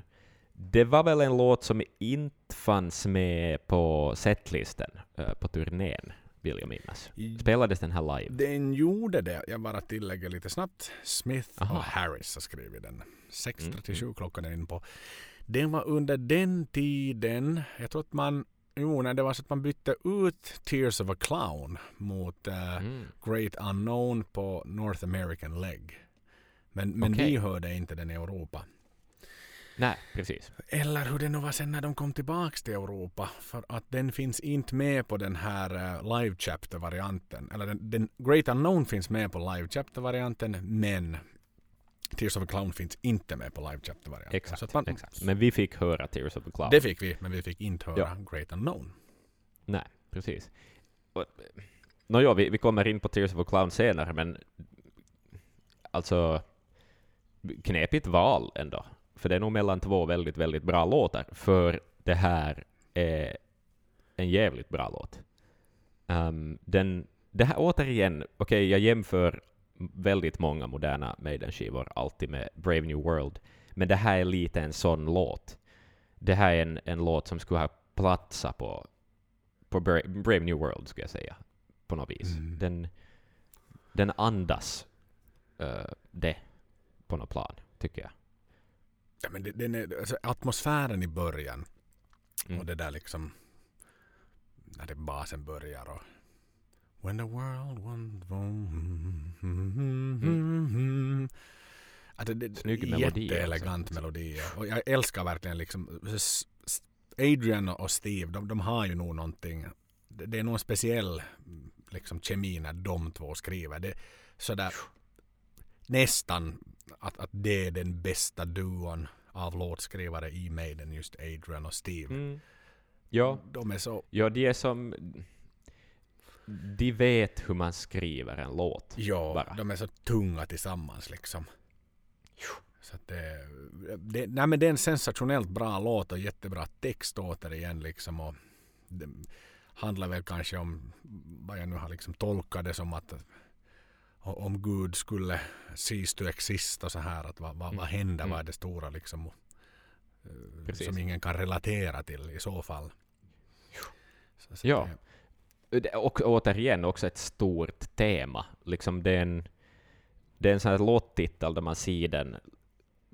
Det var väl en låt som inte fanns med på setlisten eh, på turnén, vill jag minnas. Spelades den här live? Den gjorde det. Jag bara tillägger lite snabbt. Smith Aha. och Harris har skrivit den. 6.37 Mm, klockan är in på. Den var under den tiden, jag tror att man, jo när det var så att man bytte ut Tears of a Clown mot eh, Mm. Great Unknown på North American Leg. Men, men Okej. vi hörde inte den i Europa. Nej, precis. Eller hur det nu var sen när de kom tillbaks till Europa. För att den finns inte med på den här eh, live chapter-varianten. Eller den, den Great Unknown finns med på live chapter-varianten men Tears of a Clown finns inte med på live chapter-varianten. Exakt, man, exakt. Men vi fick höra Tears of a Cloud. Det fick vi, men vi fick inte höra Ja. Great Unknown. Nej, precis. Nåja, vi, vi kommer in på Tears of a Clown senare, men alltså knepigt val ändå. För det är nog mellan två väldigt, väldigt bra låtar. För det här är en jävligt bra låt. Um, den, det här återigen, okej, jag jämför väldigt många moderna Maiden-skivor alltid med Brave New World, men det här är lite en sån låt. Det här är en, en låt som skulle ha platsat på på Bra- Brave New World, skulle jag säga, på något vis. Mm. Den, den andas eh, det på något plan, tycker jag. Ja, men det, den är, alltså, atmosfären i början Mm. och det där liksom när det basen börjar och When the world det, det, Snygg melodi Jätteelegant melodi. Och jag älskar verkligen liksom Adrian och Steve, de, de har ju nog någonting. Det, det är någon speciell liksom, kemi när de två skriver. Det, sådär, nästan att, att det är den bästa duon av låtskrivare i Maiden, just Adrian och Steve. Mm. Ja, De är så, ja, de är som... De vet hur man skriver en låt. ja, Bara. de är så tunga tillsammans liksom. Så det, det, nej men det är en sensationellt bra låt och jättebra text återigen liksom. Och det handlar väl kanske om vad jag nu har liksom tolkat det som att om Gud skulle cease to exist och så här att vad, vad, vad händer, Mm. vad är det stora liksom eh, Precis. som ingen kan relatera till i så fall. Så, så Ja. det- Det- Och återigen också ett stort tema. Liksom det är en, det är en sån här låttitel där man ser den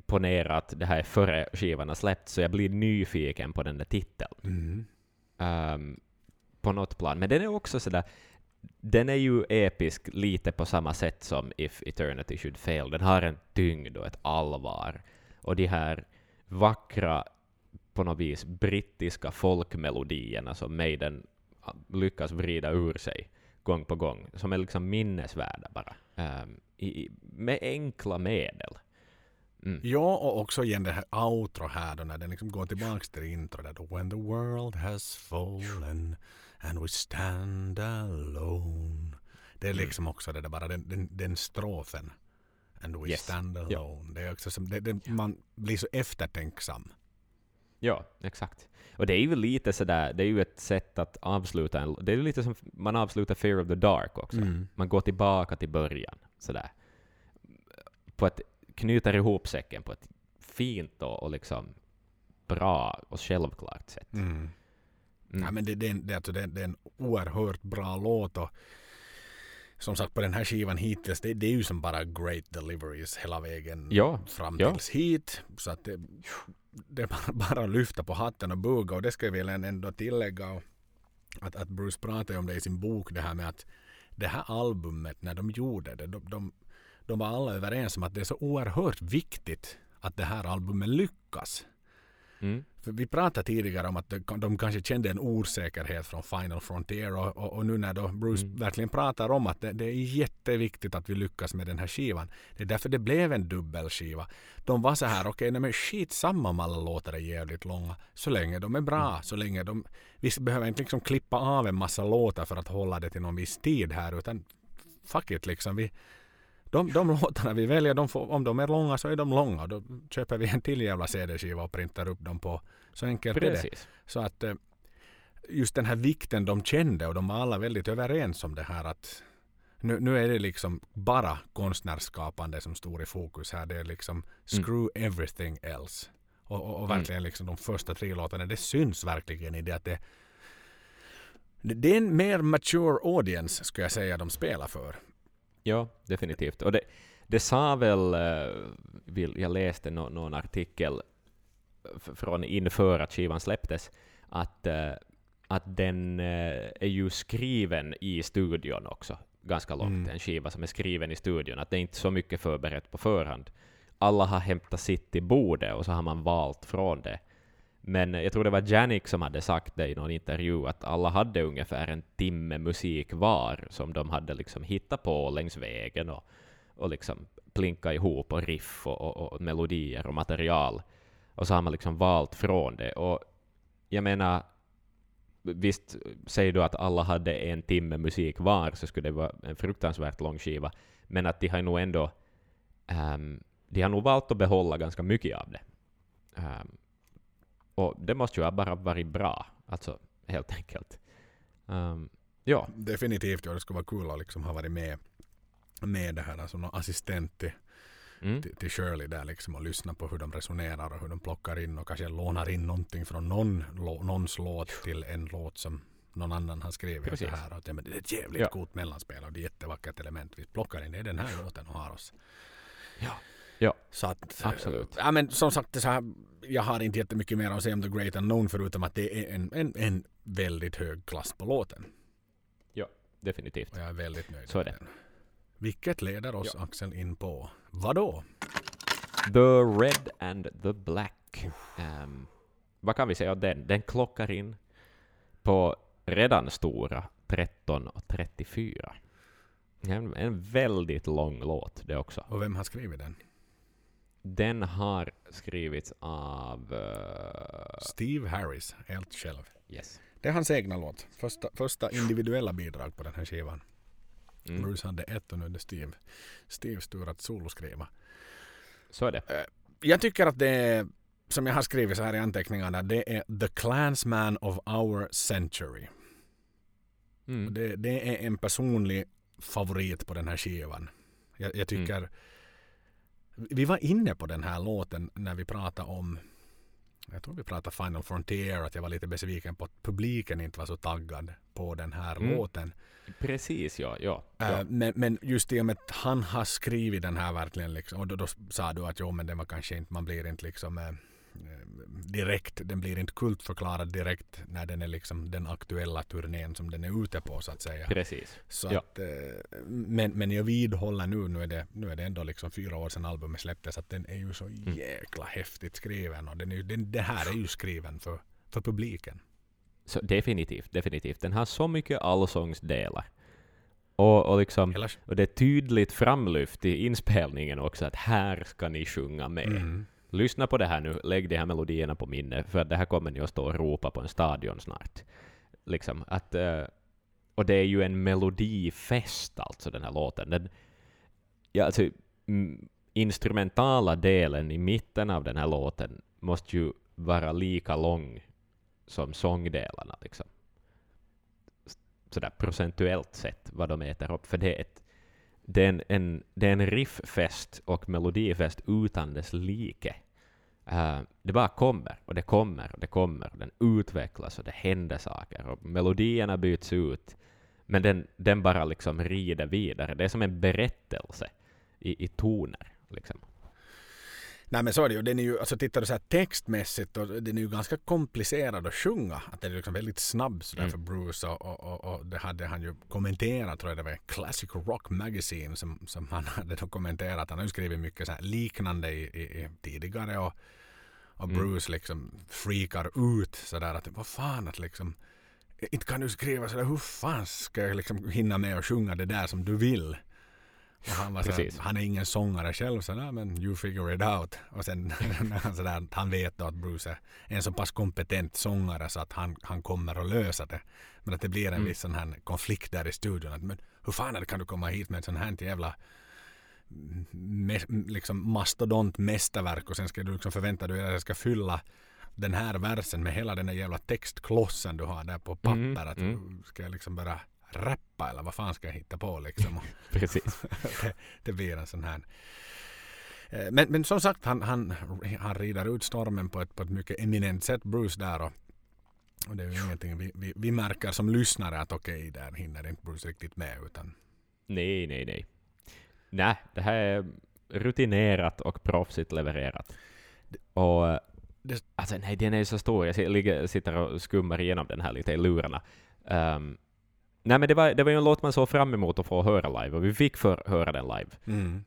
ponera att det här är före skivan har släppts, så jag blir nyfiken på den där titeln. Mm. Um, på något plan. Men den är också sådär, den är ju episk lite på samma sätt som If Eternity Should Fail. Den har en tyngd och ett allvar. Och de här vackra, på något vis, brittiska folkmelodierna som Maiden lyckas vrida ur sig gång på gång, som är liksom minnesvärda bara, um, i, med enkla medel. Mm. Ja, och också igen det här outro här då när den liksom går tillbaka till intro där då When the world has fallen and we stand alone. Det är mm. liksom också det där bara den, den, den strofen. And we yes. stand alone. Ja. Det är också som, det, det, man blir så eftertänksam. Ja, exakt. Och det är ju lite sådär, det är ju ett sätt att avsluta en... Det är lite som man avslutar Fear of the Dark också. Mm. Man går tillbaka till början, sådär. På ett, knyter ihop säcken på ett fint och, och liksom bra och självklart sätt. Mm. Mm. Ja, men det, det, det, alltså det, det är en oerhört bra låt och som sagt på den här skivan hittills, det, det är ju som bara great deliveries hela vägen ja, fram tills ja. hit. Så att det, det är bara att lyfta på hatten och buga och det ska jag väl ändå tillägga att, att Bruce pratade om det i sin bok det här med att det här albumet när de gjorde det, de, de, de var alla överens om att det är så oerhört viktigt att det här albumet lyckas. Mm. För vi pratade tidigare om att de kanske kände en osäkerhet från Final Frontier och, och, och nu när då Bruce mm. verkligen pratar om att det, det, är jätteviktigt att vi lyckas med den här skivan. Det är därför det blev en dubbelskiva. De var så här, okej, okay, men skitsamma om alla låtar är jävligt långa. Så länge de är bra, mm. så länge de... Vi behöver inte liksom klippa av en massa låtar för att hålla det till någon viss tid här, utan fuck it liksom. Vi, de, de låtarna vi väljer, de får, om de är långa så är de långa. Då köper vi en till jävla CD-skiva och printar upp dem på. Så enkelt Precis. är det. Så att eh, just den här vikten de kände och de var alla väldigt överens om det här att nu, nu är det liksom bara konstnärsskapande som står i fokus här. Det är liksom mm. screw mm. everything else. Och, och, och mm. verkligen liksom de första tre låtarna, det syns verkligen i det att det det är en mer mature audience skulle jag säga de spelar för. Ja, definitivt. Och det, det sa väl, uh, jag läste no, någon artikel från inför att skivan släpptes, att, uh, att den uh, är ju skriven i studion också, ganska långt. Mm. En skiva som är skriven i studion, att det är inte så mycket förberett på förhand. Alla har hämtat sitt i bordet och så har man valt från det. Men jag tror det var Janik som hade sagt det i någon intervju, att alla hade ungefär en timme musik var som de hade liksom hittat på längs vägen och, och liksom plinka ihop och riff och, och, och, melodier och material. Och så har man liksom valt från det. Och jag menar, visst säger du att alla hade en timme musik var, så skulle det vara en fruktansvärt lång skiva, men att de har nog ändå um, de har nog valt att behålla ganska mycket av det. Um, och det måste ju bara varit bra, alltså helt enkelt. Um, ja. Definitivt, ja, det skulle vara kul att liksom ha varit med, med det här, alltså någon assistent till, mm. till, till Shirley där liksom och lyssna på hur de resonerar och hur de plockar in och kanske lånar in någonting från någon, någons låt till en låt som någon annan har skrivit. Precis. Och här, och det är ett jävligt ja. coolt mellanspel och det är ett jättevackert element. Vi plockar in det, är den här låten och har oss. Ja. Ja, så att, absolut. Ja, men som sagt, så här, jag har inte jättemycket mer att säga om The Great Unknown förutom att det är en, en, en väldigt hög klass på låten. Ja, definitivt. Och jag är väldigt nöjd så är det. Den. Vilket leder oss, ja. Axel, in på vadå? The Red and the Black. Um, vad kan vi säga om den? Den klockar in på redan stora 13.34. En, en väldigt lång låt det också. Och vem har skrivit den? Den har skrivits av... Uh... Steve Harris, helt själv. Yes. Det är hans egna låt. Första, första individuella bidrag på den här skivan. Mm. Bruce hade ett och nu är det Steve. Steves tur att soloskriva. Så är det. Uh, jag tycker att det är, som jag har skrivit så här i anteckningarna, det är The Clansman of our century. Mm. Det, det, är en personlig favorit på den här skivan. Jag, jag tycker mm vi var inne på den här låten när vi pratade om jag tror vi pratade Final Frontier, att jag var lite besviken på att publiken inte var så taggad på den här mm. låten. Precis, ja. ja, äh, ja. Men, men, just i och med att han har skrivit den här verkligen, liksom, och då, då sa du att jo, men den var kanske inte, man blir inte liksom äh, direkt, den blir inte kultförklarad direkt när den är liksom den aktuella turnén som den är ute på så att säga. Precis. Så Ja. att, eh, men, men jag vidhåller nu, nu är, det, nu är det ändå liksom fyra år sedan albumet släpptes, att den är ju så Mm. jäkla häftigt skriven. Och den är, den, det här är ju skriven för, för publiken. Så definitivt, definitivt. Den har så mycket allsångsdelar. Och, och, liksom, och det är tydligt framlyft i inspelningen också att här ska ni sjunga med. mm, Lyssna på det här nu, lägg de här melodierna på minne, för att det här kommer ni att stå och ropa på en stadion snart. Liksom att, eh, och det är ju en melodifest alltså, den här låten. Den, ja, alltså, instrumentala delen i mitten av den här låten måste ju vara lika lång som sångdelarna. Liksom. Sådär procentuellt sett vad de äter upp. För det är, ett, det är, en, en, det är en rifffest och melodifest utan dess like. Uh, det bara kommer och det kommer och det kommer. Och den utvecklas och det händer saker och melodierna byts ut. Men den, den bara liksom rider vidare. Det är som en berättelse i, i toner. Liksom. Nej men så är det ju. Den är ju, alltså tittar du så här textmässigt och den är ju ganska komplicerad att sjunga. Att den är liksom väldigt snabb sådär Mm. för Bruce och, och, och, och det hade han ju kommenterat tror jag det var Classic Rock Magazine som, som han hade då kommenterat. Han har ju skrivit mycket så liknande i, i, i tidigare och, och Mm. Bruce liksom freakar ut sådär att vad fan att liksom inte kan du skriva sådär hur fan ska jag liksom hinna med att sjunga det där som du vill. Han, var så här, Precis. han är ingen sångare själv så nej, men you figure it out. Och sen när han, vet då att Bruce är en så pass kompetent sångare så att han, han kommer att lösa det. Men att det blir en Mm. viss sån här konflikt där i studion. Att, men hur fan kan du komma hit med ett sånt här jävla me, liksom mastodont mästerverk och sen ska du liksom förvänta dig att jag ska fylla den här versen med hela den där jävla textklossen du har där på papper. Mm, Att, mm. Ska jag liksom bara rappa eller vad fan ska jag hitta på liksom? Precis. det, det blir en sån här. Eh, Men, men som sagt, han, han, han rider ut stormen på ett, på ett mycket eminent sätt, Bruce där. Och, och det är ju ingenting vi, vi, vi märker som lyssnare att okej, där hinner inte Bruce riktigt med. Utan, Nej, nej, nej. Nej, det här är rutinerat och proffsigt levererat. Och eh, Det- alltså, nej, den är så stor. Jag ligger- sitter och skummar igenom den här lite i lurarna. Ehm, nej, men det var, det var ju en låt man såg fram emot att få höra live, och vi fick för, höra den live.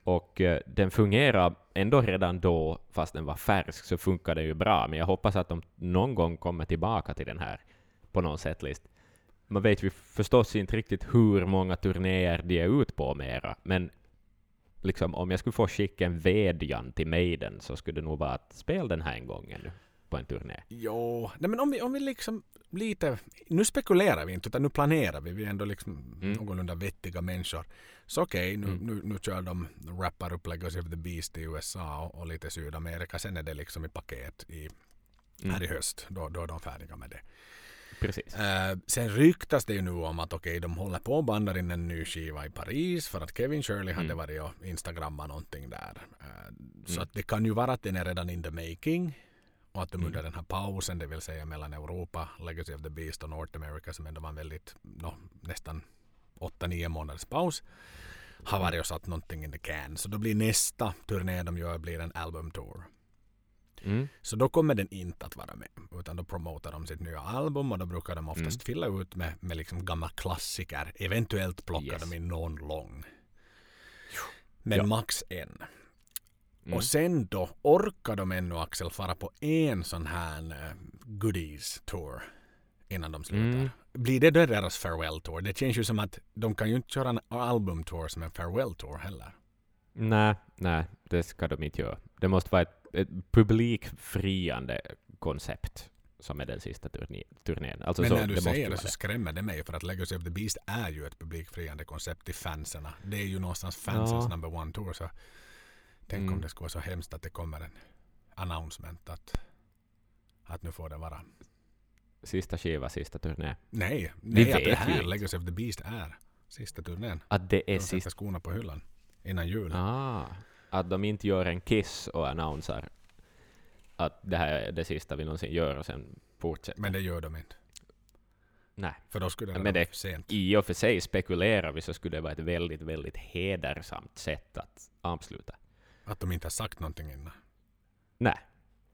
Och eh, den fungerar ändå redan då, fast den var färsk, så funkar den ju bra. Men jag hoppas att de någon gång kommer tillbaka till den här på någon sättlist. Man vet ju förstås inte riktigt hur många turnéer de är ut på mera, men liksom om jag skulle få skicka en vädjan till Maiden så skulle det nog vara att spela den här en gång ännu på en turné. Jo, nej men om vi, om vi liksom lite, nu spekulerar vi inte utan nu planerar vi. Vi är ändå liksom Mm. någorlunda vettiga människor. Så okej, nu, Mm. nu, nu kör de, rappar upp Legacy of the Beast i USA och, och lite Sydamerika. Sen är det liksom i paket i, Mm. här i höst. Då, då är de färdiga med det. Precis. Eh, sen ryktas det ju nu om att okej, de håller på och bandar in en ny skiva i Paris för att Kevin Shirley hade Mm. varit och instagrammat någonting där. Eh, så Mm. att det kan ju vara att den är redan in the making och att de Mm. under den här pausen, det vill säga mellan Europa, Legacy of the Beast och North America som ändå var en väldigt, no, nästan 8-9 månaders paus har varit och satt någonting in the can. Så då blir nästa turné de gör blir en album tour. Mm. Så då kommer den inte att vara med. Utan då promotar de sitt nya album och då brukar de oftast fylla ut med, med liksom gamla klassiker. Eventuellt plockar Yes. de in någon lång. Men Ja. max en. Mm. Och sen då orkar de ännu Axel fara på en sån här eh, goodies tour innan de slutar. Mm. Blir det då deras farewell tour? Det känns ju som att de kan ju inte köra en album tour som en farewell tour heller. Nej, nej, det ska de inte göra. Det måste vara ett, ett publikfriande koncept som är den sista turné, turnén. Alltså Men när du säger det så skrämmer det mig för att Legacy of the Beast är ju ett publikfriande koncept till fanserna. Det är ju någonstans fansens Ja. number one tour. Så tänk Mm. om det skulle vara så hemskt att det kommer en announcement att, att nu får det vara. Sista skiva, sista turné. Nej, Vi nej att det här. Legacy of the Beast är sista turnén. Att det är De sista... skorna på hyllan innan jul. Ah, att de inte gör en kiss och annonserar att det här är det sista vi någonsin gör och sen fortsätter. Men det gör de inte. Nej. För då skulle det Men det- för sent. I och för sig spekulerar vi så skulle det vara ett väldigt, väldigt hedersamt sätt att avsluta. Att de inte har sagt någonting innan. Nej.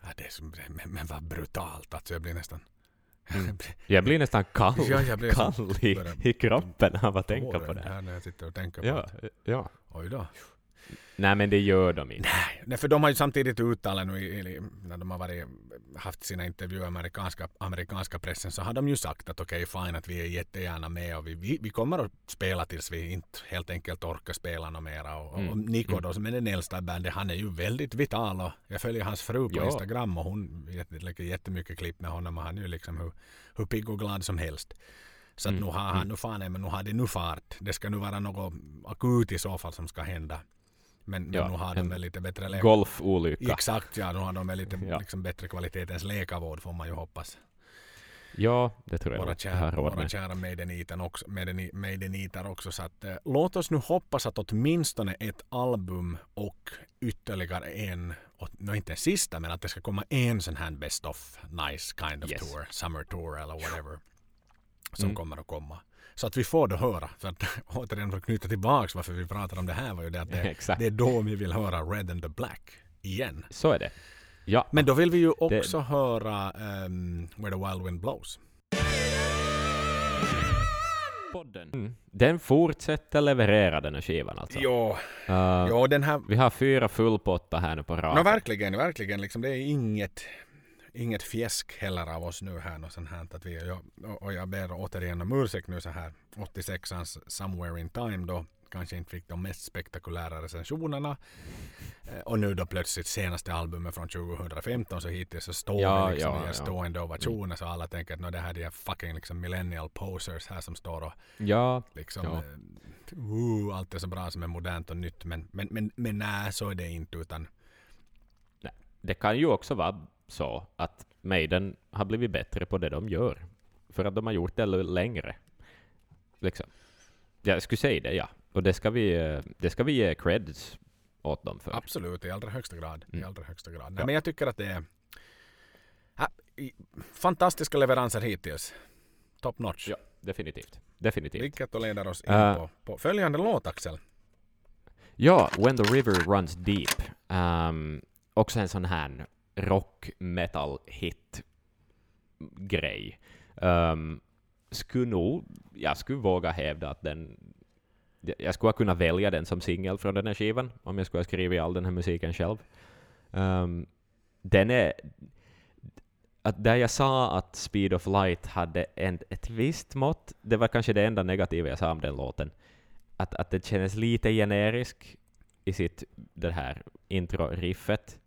Ja, det är som, men, men vad brutalt alltså. Jag blir nästan... Mm. Jag blir nästan kall, Ja, jag blir kall i, i kroppen av att tänka på det. Här när jag sitter och tänker på Ja, att, ja. oj då. Nej, men det gör de inte. Nej, för de har ju samtidigt uttalat nu när de har varit, haft sina intervjuer med amerikanska, amerikanska pressen så har de ju sagt att okej fine att vi är jättegärna med och vi, vi, vi kommer att spela tills vi inte helt enkelt orkar spela något mera. Och, Mm. och Nico då som är den äldsta i bandet han är ju väldigt vital och jag följer hans fru på Ja. Instagram och hon lägger jättemycket klipp med honom och han är ju liksom hur, hur pigg och glad som helst. Så att Mm, nu har han, mm. nu fan men nu har det nu fart. Det ska nu vara något akut i så fall som ska hända. Men, men Ja, nu har de väl lite bättre läkare. Golfolycka. Exakt ja, nu har de väl lite Ja. liksom bättre kvalitetens läkarvård får man ju hoppas. Ja, det tror jag Våra har kära, våra Maidenitan också, Maideni, Maidenitar också. Så att, eh, låt oss nu hoppas att åtminstone ett album och ytterligare en, och, no, inte en sista, men att det ska komma en sån här best of nice kind of Yes. tour, summer tour eller whatever. Som Mm. kommer att komma. Så att vi får det höra. För att återigen för att knyta tillbaks varför vi pratar om det här var ju det att det, det är då vi vill höra Red and the Black igen. Så är det. Ja, Men då vill vi ju också höra ehm, Where the Wild Wind Blows. Mm. Den fortsätter leverera den här skivan alltså. Jo, Uh, ja den här... Vi har fyra fullpotta här nu på raken. No, verkligen, verkligen. Liksom, det är inget, inget fjäsk heller av oss nu här. Något sånt här, att vi, och jag ber återigen om ursäkt nu så här 86ans Somewhere in Time då kanske inte fick de mest spektakulära recensionerna. Eh, Och nu då plötsligt senaste albumet från 2015 så hittills så står Ja, det liksom ja, i ja. en stående ovationer så alla tänker att "Nå, det här är de här fucking liksom millennial posers här som står och Ja, liksom Ja. uh, allt är så bra som är modernt och nytt men, men, men, men nej så är det inte utan det kan ju också vara så att Maiden har blivit bättre på det de gör. För att de har gjort det längre. Liksom. Jag skulle säga det, ja. Och det ska vi, eh, det ska vi ge creds åt dem för. Absolut, i allra högsta grad. I Mm. allra högsta grad. Nej, Ja. Men jag tycker att det är i- fantastiska leveranser hittills. Top notch. Ja, definitivt. Definitivt. Vilket då leder oss in Äh. på, på följande låt Axel. Ja, When the River Runs Deep. Um, också en sån här rock metal hit grej. Um, skulle nog, jag skulle våga hävda att den jag skulle ha kunnat välja den som singel från den här skivan, om jag skulle ha skrivit all den här musiken själv. Um, den är... Att där jag sa att Speed of Light hade en, ett visst mått, det var kanske det enda negativa jag sa om den låten, att, att det kändes lite generisk i sitt det här intro-riffet.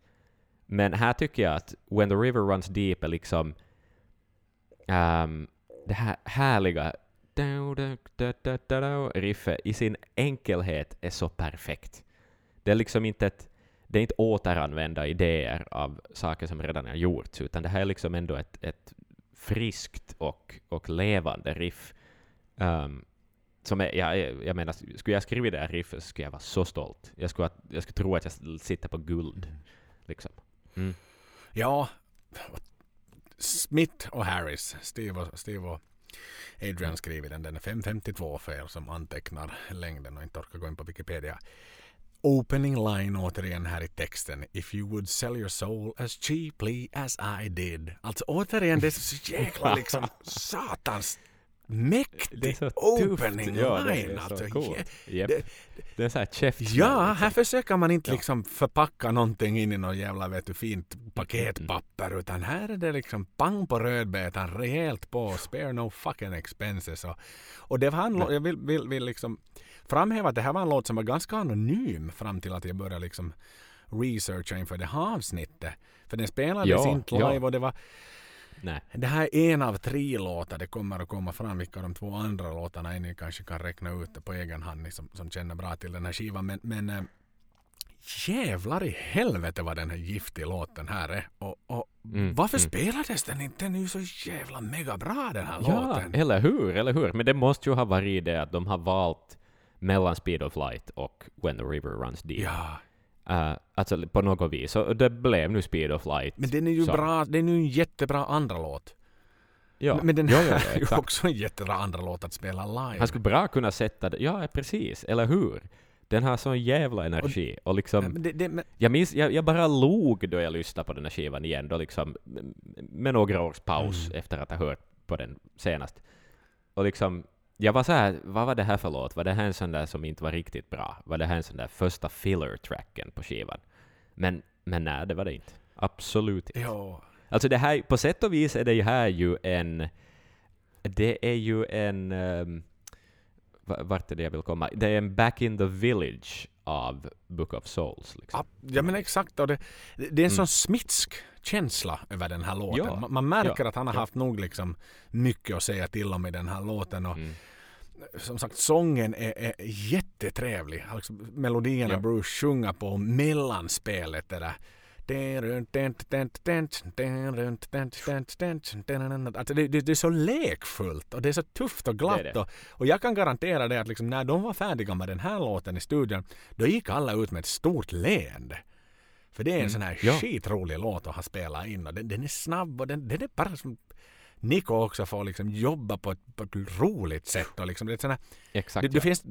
Men här tycker jag att When the River Runs Deep är liksom um, det här härliga riffet i sin enkelhet är så perfekt. Det är liksom inte ett det är inte återanvända idéer av saker som redan har gjorts, utan det här är liksom ändå ett, ett friskt och, och levande riff. Um, som är, jag, jag menar, skulle jag skriva det här riffet så skulle jag vara så stolt. Jag skulle, jag skulle tro att jag sitter på guld. Liksom. Mm. Ja, Smith och Harris, Steve och, Steve och Adrian skriver den. Den är 552 för er som antecknar längden och inte orkar gå in på Wikipedia. Opening line återigen här i texten. If you would sell your soul as cheaply as I did. Alltså återigen, det är så jäkla liksom satans mäktig opening tufft. Ja, det line. är så alltså, coolt. Japp. det- Det är så här käftsmäll. Ja, liksom. här försöker man inte Ja. liksom förpacka någonting in i något jävla vet du, fint paketpapper utan här är det liksom pang på rödbetan, rejält på, spare no fucking expenses. Och, och det var en lå- jag vill, vill, vill liksom framhäva att det här var en låt som var ganska anonym fram till att jag började liksom researcha inför det här avsnittet. För den spelades Ja, inte ja. live och det var Nej. det här är en av tre låtar. Det kommer att komma fram vilka de två andra låtarna är. Ni kanske kan räkna ut det på egen hand ni som, som känner bra till den här skivan. Men, men äh, jävlar i helvete vad den här giftig låten här är. Och, och Mm, varför mm. spelades den inte? Ju så jävla mega bra den här Ja, låten. eller hur, eller hur? Men det måste ju ha varit det att de har valt mellan Speed of Light och When the River Runs Deep. Ja, Uh, alltså på något vis. Och det blev nu Speed of Light. men den är ju som- bra. Den är ju en jättebra andra låt. Ja. Men den här ja, är ju också en jättebra andra låt att spela live. Han skulle bra kunna sätta det. Ja, precis. Eller hur? Den har sån jävla energi. Och liksom, Men det, det, men, jag minns, jag, jag bara log då jag lyssnade på den här skivan igen, då liksom, med några års paus Mm. efter att ha hört på den senast. Och liksom, jag var så här, vad var det här för låt? Var det här en sån där som inte var riktigt bra? Var det här en sån där första filler-tracken på skivan? Men, men nej, det var det inte. Absolut inte. ja. Alltså det här, på sätt och vis är det här ju en... Det är ju en... Um, vart är det jag vill komma? Det är en Back in the Village av Book of Souls. Liksom. Ja, ja men exakt. Och det, det är en Mm. sån smitsk känsla över den här låten. Ja, Man, man märker ja, att han har haft nog liksom mycket att säga till om i den här låten. Och Mm. som sagt, sången är, är jättetrevlig. Alltså, melodierna Ja. Bruce sjunger på mellanspelet. Det där. Alltså det, det, det är så lekfullt och det är så tufft och glatt. Det det. Och, och jag kan garantera det att liksom när de var färdiga med den här låten i studion då gick alla ut med ett stort leende. För det är en Mm. sån här Ja. skitrolig låt att ha spelat in och den, den är snabb och den, den är bara som Nico också får liksom jobba på ett, på ett roligt sätt. Och liksom, det är sån här, Exakt. det, det ja. finns,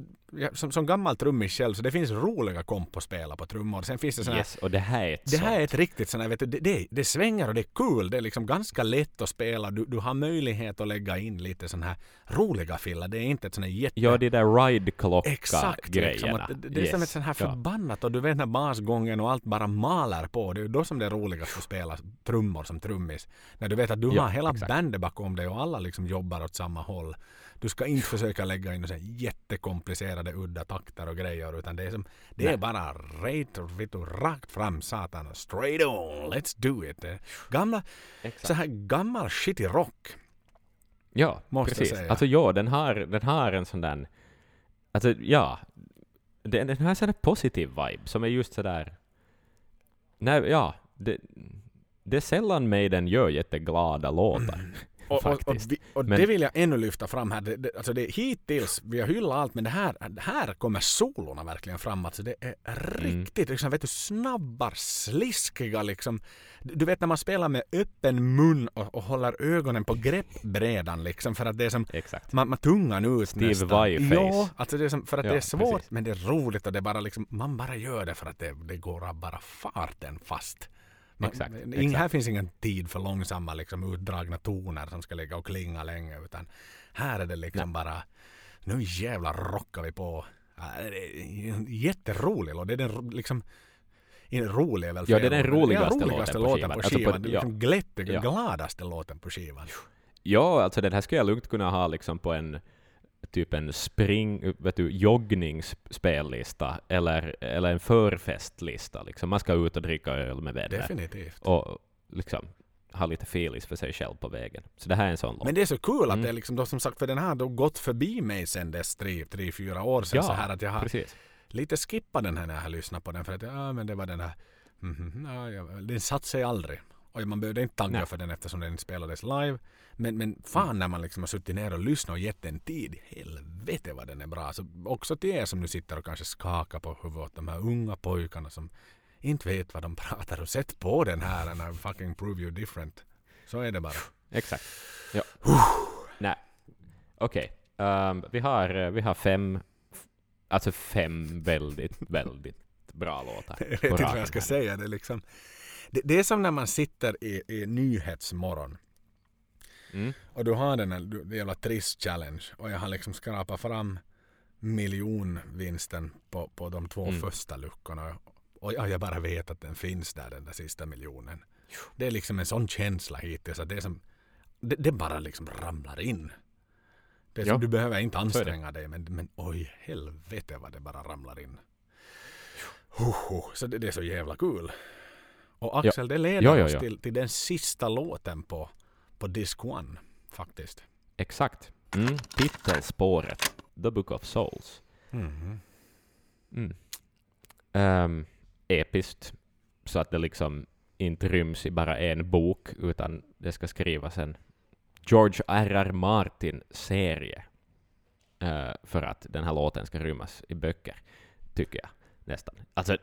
som, som gammal trummis själv så det finns roliga komp att spela på trummor. Sen finns det såna här, Yes, och det här är ett det här sånt. är ett riktigt sån här, vet du, det, det, det svänger och det är kul. Det är liksom ganska lätt att spela. Du, du har möjlighet att lägga in lite sån här roliga filler. Det är inte ett sån här jätte... Ja, de där ride-klocka-grejerna. liksom, det, det är som ett sånt här Ja. förbannat och du vet när basgången och allt bara maler på. Det är då som det är roligast att spela trummor som trummis. När du vet att du Ja, har hela exakt. bandet bakom dig och alla liksom jobbar åt samma håll. Du ska inte försöka lägga in så jättekomplicerade udda takter och grejer utan det är, som, det är bara rätt och vet rakt fram satan. Straight on, let's do it. Gamla, Exakt. så här gammal shitty rock. Ja, Måste precis. säga. Alltså ja, den har, den har en sån där... Alltså ja, den, den har en sån där positiv vibe som är just sådär... Nej, ja, det, det är sällan Maiden gör jätteglada låtar. Och, och, och, vi, och Men- det vill jag ännu lyfta fram här. Det, det, alltså det, hittills, vi har hyllat allt, men det här, här kommer solorna verkligen fram. Alltså det är riktigt liksom, vet du, snabba, sliskiga liksom. Du vet när man spelar med öppen mun och, och håller ögonen på greppbrädan liksom för att det är som Exakt. man, man tungan ut Steve nästan. Vai-face. Ja, alltså det är som, för att Ja, det är svårt precis. men det är roligt och det bara liksom, man bara gör det för att det, det går av bara farten fast. Man, Exakt, ing- exakt. Här finns ingen tid för långsamma liksom, utdragna toner som ska ligga och klinga länge utan här är det liksom bara nu jävlar rockar vi på. Ja, jätterolig låt. Det är den liksom in- rolig är väl Ja, det är den roligaste den låten på skivan. Alltså på- ja. liksom glättiga, Ja. gladaste låten på skivan. Ja, alltså den här skulle jag lugnt kunna ha liksom på en typ en spring, vet du, joggningsspellista eller, eller en förfestlista. Liksom. Man ska ut och dricka öl med vänner Definitivt. och liksom ha lite feelis för sig själv på vägen. Så det här är en sån låt. Men det är så kul att Mm. det är liksom då som sagt för den har då gått förbi mig sen dess tre, tre fyra år sedan så här att jag har precis. lite skippat den här när jag har lyssnat på den för att ja men det var den här mhm, ja, ja, den satt sig aldrig. Och man behövde inte tagga Nej. för den eftersom den inte spelades live. Men, men fan när man liksom har suttit ner och lyssnat och gett den tid. Helvete vad den är bra. Så också till er som nu sitter och kanske skakar på huvudet åt de här unga pojkarna som inte vet vad de pratar och sett på den här and I fucking prove you different. Så är det bara. Exakt. Ja. Nej. Okej. Ehm, vi, har, vi har fem, alltså fem väldigt, väldigt bra låtar. Jag vet inte vad jag ska här. säga. Det liksom, det, det är som när man sitter i, i Nyhetsmorgon Mm. och du har den här jävla trist challenge och jag har liksom skrapat fram miljonvinsten på, på de två Mm. första luckorna och jag, jag bara vet att den finns där den där sista miljonen. Det är liksom en sån känsla hittills att det är som det, det bara liksom ramlar in. Det är som, Ja, du behöver inte anstränga dig men, men oj helvete vad det bara ramlar in. Hoho, så det, det är så jävla kul. Och Axel, det leder Ja, ja, oss ja. Till, till den sista låten på, på Disc One faktiskt. Exakt. Mm. Titelspåret. The Book of Souls. Mhm. Mm. Ehm, episkt. Så att det liksom inte ryms i bara en bok, utan det ska skrivas en George R.R. Martin-serie. eh, för att den här låten ska rymmas i böcker, tycker jag nästan. Alltså,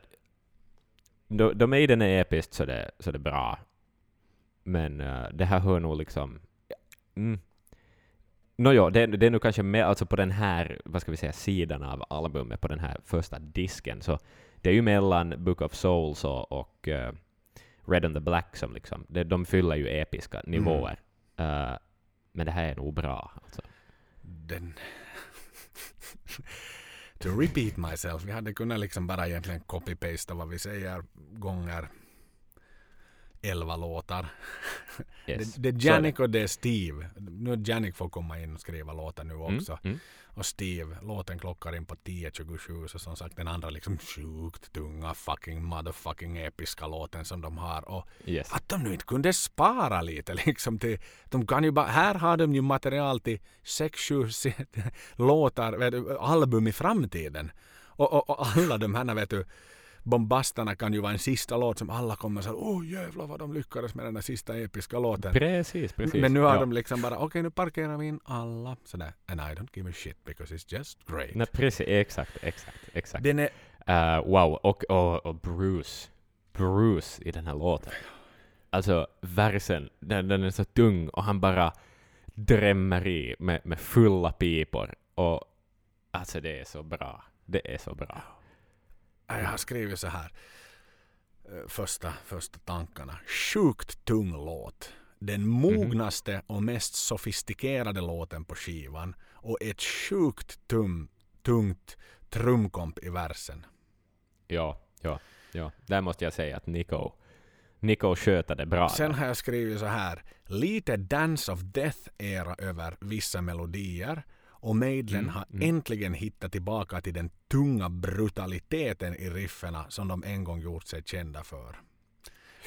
då, då Maiden är episkt så det, så det är bra. Men eh, det här hör nog liksom... Mm, Nåjo, det, det är nu kanske mer alltså på den här, vad ska vi säga, sidan av albumet, på den här första disken, så det är ju mellan Book of Souls och, och uh, Red and the Black som liksom, det, de fyller ju episka nivåer. Mm. Uh, men det här är nog bra. Alltså. Den to repeat myself, vi hade kunnat liksom bara egentligen copy-pasta vad vi säger gånger elva låtar. Yes. Det, det är Janik och det är Steve. Nu Janik får komma in och skriva låtar nu mm, också. Mm, mm. Och Steve, låten klockar in på 10.27 så som sagt den andra liksom sjukt tunga fucking motherfucking episka låten som de har. Och yes. att de nu inte kunde spara lite liksom till, de kan ju bara, här har de ju material till 6-7 låtar, album i framtiden. Och, och, och alla de här vet du Bombastarna kan ju vara en sista låt som alla kommer säga åh jävlar vad de lyckades med den där sista episka låten. Precis, precis. Men nu har ja. de liksom bara okej okay, nu parkerar vi in alla sådär and I don't give a shit because it's just great. Nej, precis, exakt, exakt, exakt. Den är... Uh, wow, och, och, och Bruce. Bruce i den här låten. Alltså versen, den, den är så tung och han bara drämmer i med, med fulla pipor och alltså det är så bra. Det är så bra. Jag har skrivit så här. Eh, första, första tankarna. Sjukt tung låt. Den mognaste och mest sofistikerade låten på skivan och ett sjukt tum, tungt trumkomp i versen. Ja, ja, ja. Där måste jag säga att Nico, Nico sköter det bra. Sen har jag skrivit så här. Lite Dance of Death-era över vissa melodier och Maidlen mm, har mm. äntligen hittat tillbaka till den tunga brutaliteten i rifferna som de en gång gjort sig kända för.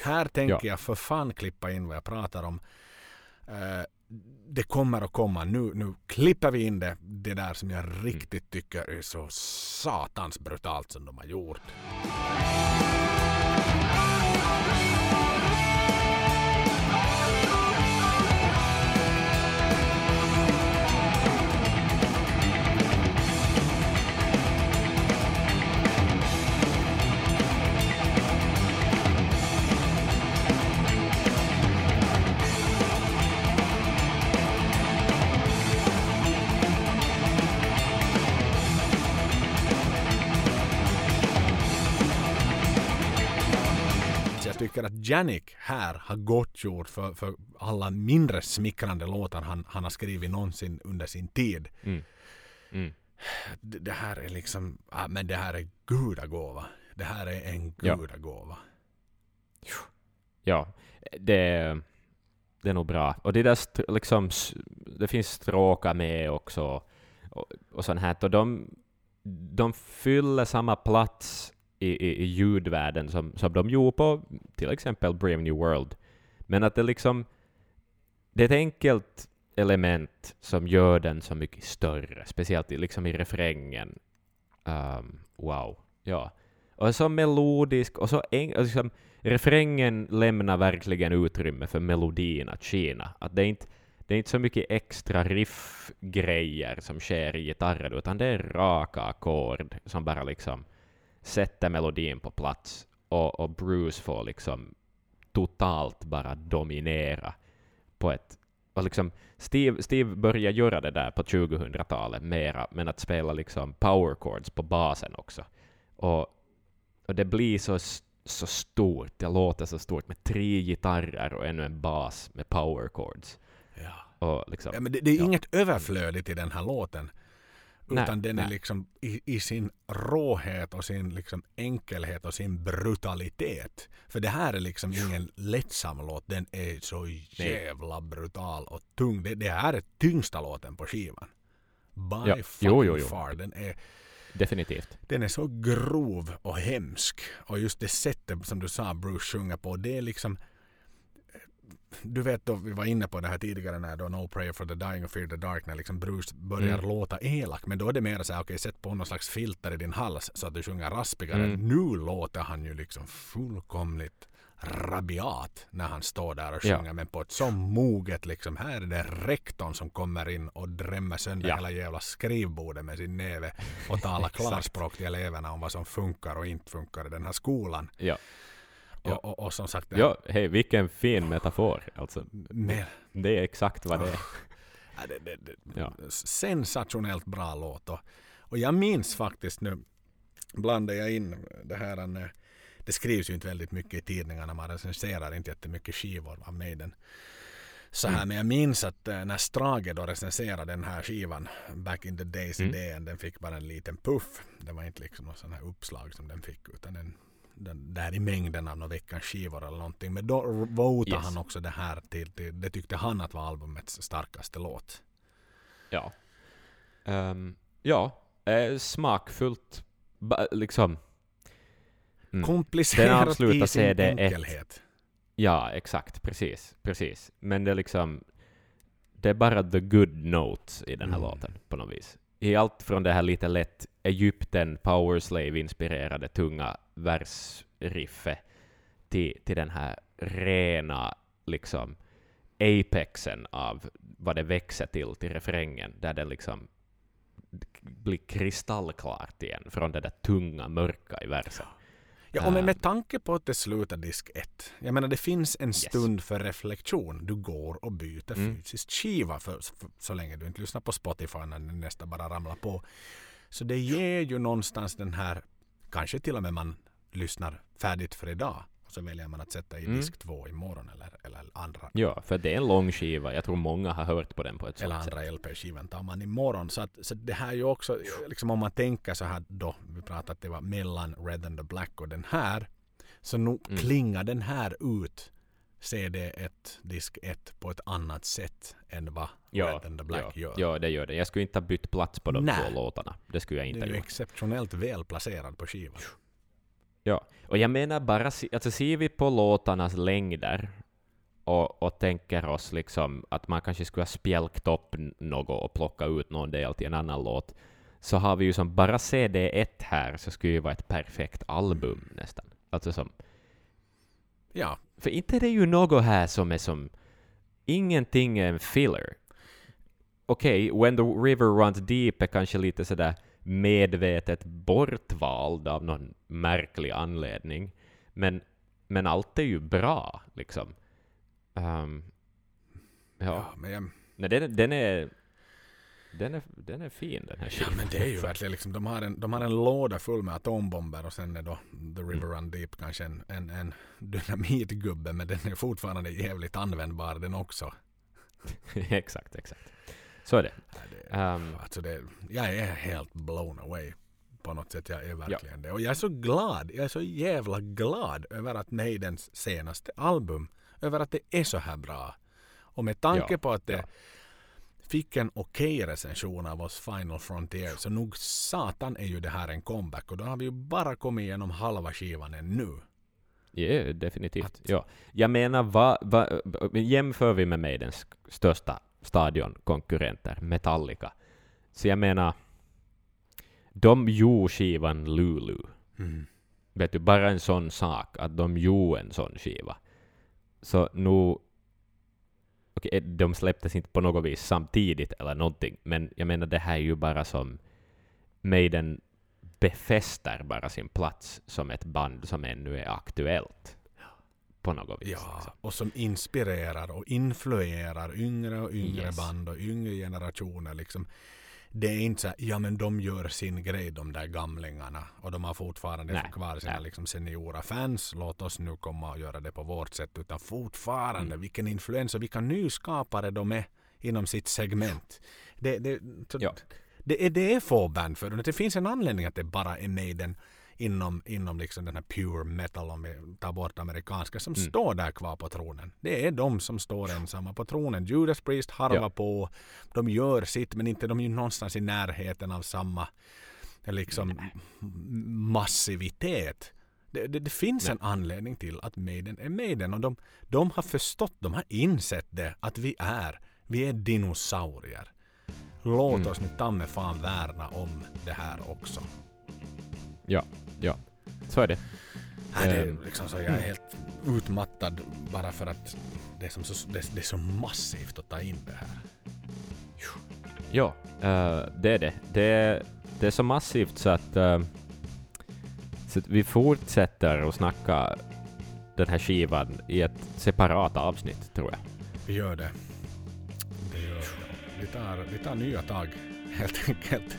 Här tänker ja. jag för fan klippa in vad jag pratar om. Uh, det kommer att komma. Nu, nu klipper vi in det, det där som jag riktigt mm. tycker är så satans brutalt som de har gjort. Tycker att Janik här har gottgjort för, för alla mindre smickrande låtar han, han har skrivit någonsin under sin tid. Mm. Mm. Det, det, här är liksom, ja, men det här är gudagåva. Det här är en gudagåva. Ja, ja det, det är nog bra. Och det där liksom, det finns stråkar med också och, och sånt här. Och de, de fyller samma plats i, i, i ljudvärlden som, som de gjorde på till exempel Brave New World. Men att det liksom det är ett enkelt element som gör den så mycket större, speciellt liksom i refrängen. Um, wow. Ja. Och så melodisk, och så en, liksom, refrängen lämnar verkligen utrymme för melodin att skina. Att det är inte det är inte så mycket extra riffgrejer som sker i gitarren, utan det är raka ackord som bara liksom sätter melodin på plats och, och Bruce får liksom totalt bara dominera på ett och liksom Steve, Steve börjar göra det där på 2000-talet mera, men att spela liksom power chords på basen också. Och, och det blir så, så stort, det låter så stort med tre gitarrer och ännu en bas med power chords. Ja. Och liksom, ja, men det, det är ja. inget överflödigt i den här låten. Utan nej, den är liksom i, i, sin råhet och sin liksom enkelhet och sin brutalitet. För det här är liksom ingen lättsam låt. Den är så jävla brutal och tung. Det, det här är tyngsta låten på skivan. By ja. fucking jo, jo, jo. far. Den är, Definitivt. Den är så grov och hemsk. Och just det sättet som du sa Bruce sjunger på. Det är liksom du vet då vi var inne på det här tidigare när då No Prayer for the Dying och Fear the Dark när liksom Bruce börjar mm. låta elak men då är det mer så här okej okay, sätt på någon slags filter i din hals så att du sjunger raspigare. Mm. Nu låter han ju liksom fullkomligt rabiat när han står där och sjunger ja. men på ett så moget liksom här är det rektorn som kommer in och drämmer sönder ja. hela jävla skrivbordet med sin näve och talar klarspråk till eleverna om vad som funkar och inte funkar i den här skolan. Ja. Och, och, och, som sagt... Ja, hej, vilken fin metafor. Alltså, det, det är exakt vad det är. Ja, det, det, det, Ja. Sensationellt bra låt. Och, och jag minns faktiskt nu, blandar jag in det här, eh, det skrivs ju inte väldigt mycket i tidningarna, man recenserar inte jättemycket skivor av Maiden. Så här, Mm. men jag minns att eh, när Strage då recenserade den här skivan back in the days Mm. i DN, den fick bara en liten puff. Det var inte liksom någon sån här uppslag som den fick utan den, den där i mängden av några veckans skivor eller någonting. Men då votade Yes. han också det här till, till, det tyckte han att var albumets starkaste låt. Ja. Ehm, ja, eh, smakfullt. Ba, liksom. Mm. Komplicerat i sin ett. enkelhet. Ja, exakt. Precis. Precis. Men det är liksom... Det är bara the good notes i den här Mm. låten, på något vis. I allt från det här lite lätt Egypten powerslave-inspirerade tunga versriffet till, till den här rena, liksom, apexen av vad det växer till, till refrängen, där det liksom blir kristallklart igen från det där tunga, mörka i versen. Ja, och med, Ah. med tanke på att det slutar disk 1. Jag menar det finns en stund för reflektion. Du går och byter Mm. fysiskt skiva för, för, så länge du inte lyssnar på Spotify när nästa bara ramlar på. Så det ger ju någonstans den här, kanske till och med man lyssnar färdigt för idag. Och så väljer man att sätta i Mm. disk 2 imorgon eller, eller andra. Ja, för det är en lång skiva. Jag tror många har hört på den på ett Eller sånt sätt. andra LP-skivan tar man imorgon. Så, att, så det här är ju också, liksom om man tänker så här då, vi pratade att det var mellan Red and the Black och den här. Så nu Mm. klingar den här ut CD1, disk 1 på ett annat sätt än vad Ja, Red and the Black ja, gör. ja, det gör det. Jag skulle inte ha bytt plats på de Nej. två låtarna. Det skulle jag inte är ha gjort. exceptionellt väl placerad på skivan. Ja, och jag menar bara, alltså ser vi på låtarnas längder och, och tänker oss liksom att man kanske skulle ha spjälkt upp något och plockat ut någon del till en annan låt, så har vi ju som bara CD1 här så skulle ju vara ett perfekt album nästan. Alltså som, Ja, för inte är det ju något här som är som, ingenting är en filler. Okej, When the River Runs Deep är kanske lite sådär medvetet bortvald av någon märklig anledning. Men, men allt är ju bra, liksom. Ehm, ja, ja, men, jag, Nej, den, den är... Den är, den är fin den här ja, skivan. men det är ju verkligen liksom, de har, en, de har en låda full med atombomber och sen är då The River Mm. Run Deep kanske en, en, en dynamitgubbe men den är fortfarande jävligt användbar den också. exakt, exakt. Så är det. Ja, det, Ehm, Alltså det, jag är helt blown away på något sätt. Jag är verkligen det. Och jag är så glad, jag är så jävla glad över att Maidens senaste album, över att det är så här bra. Och med tanke Ja, på att det ja. Fick en okej recension av oss Final Frontier så nog satan är ju det här en comeback och då har vi ju bara kommit igenom halva skivan ännu. Ja, definitivt. Att- Ja. Jag menar, va, va, jämför vi med Maidens största stadionkonkurrenter, Metallica, så jag menar, de gjorde skivan Lulu. Vet du, bara en sån sak, att de gjorde en sån skiva. Så nu... Okej, de släpptes inte på något vis samtidigt eller någonting, men jag menar det här är ju bara som Maiden befäster bara sin plats som ett band som ännu är aktuellt. På något vis. Ja, liksom. och som inspirerar och influerar yngre och yngre Yes. band och yngre generationer. Liksom. Det är inte så ja men de gör sin grej de där gamlingarna och de har fortfarande Nej, kvar sina nej. liksom, seniora fans. Låt oss nu komma och göra det på vårt sätt. Utan fortfarande, Mm. vilken influens och vilka nyskapare de är inom sitt segment. Det, det, så, Ja. det, är, det är få band för Det finns en anledning att det bara är Maiden inom, inom liksom den här pure metal om vi tar bort amerikanska som Mm. står där kvar på tronen. Det är de som står ensamma på tronen. Judas Priest harvar Ja. på. De gör sitt men inte de är ju någonstans i närheten av samma liksom massivitet. Det, det, det finns Nej. en anledning till att Maiden är Maiden och de, de har förstått, de har insett det att vi är, vi är dinosaurier. Låt Mm. oss nu ta med fan värna om det här också. Ja, ja. Så är det. Nej, det, är Ehm. liksom så jag är helt utmattad bara för att det är, som så, det, det är så massivt att ta in det här. Ja, eh, det är det. det. Det är så massivt så att, eh, så att vi fortsätter att snacka den här skivan i ett separat avsnitt, tror jag. Vi gör det. Det gör vi. vi, tar, vi tar nya tag helt enkelt.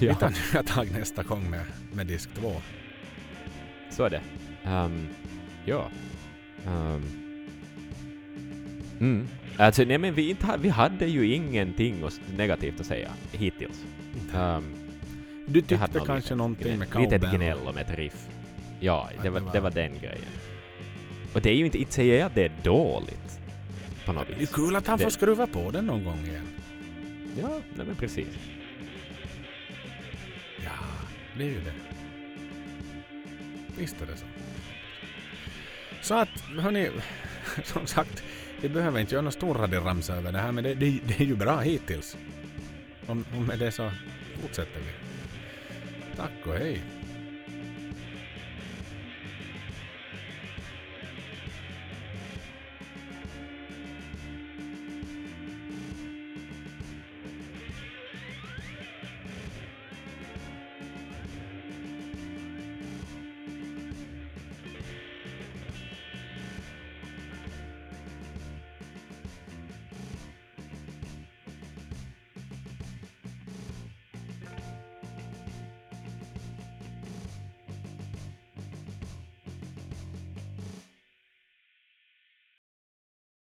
Ja. Vi tar nya tag nästa gång med, med disk 2. Så är det. Ehm, ja. Um. Mm. Alltså, nej men vi, inte, vi hade ju ingenting negativt att säga hittills. Um, Du tyckte nog kanske lite någonting med Lite cowbell. gnäll om ett riff. Ja, det var, det var- det var den grejen. Och det är ju inte, inte säger jag att det är dåligt. På något Det är vis. kul att han Det- får skruva på den någon gång igen. Ja, nej men precis blir det är ju det. Visst är det så. Så att, hörni, som sagt, vi behöver inte göra någon stor radioramsa över det här, men det, det, det är ju bra hittills. Och, och med det så fortsätter vi. Tack och hej.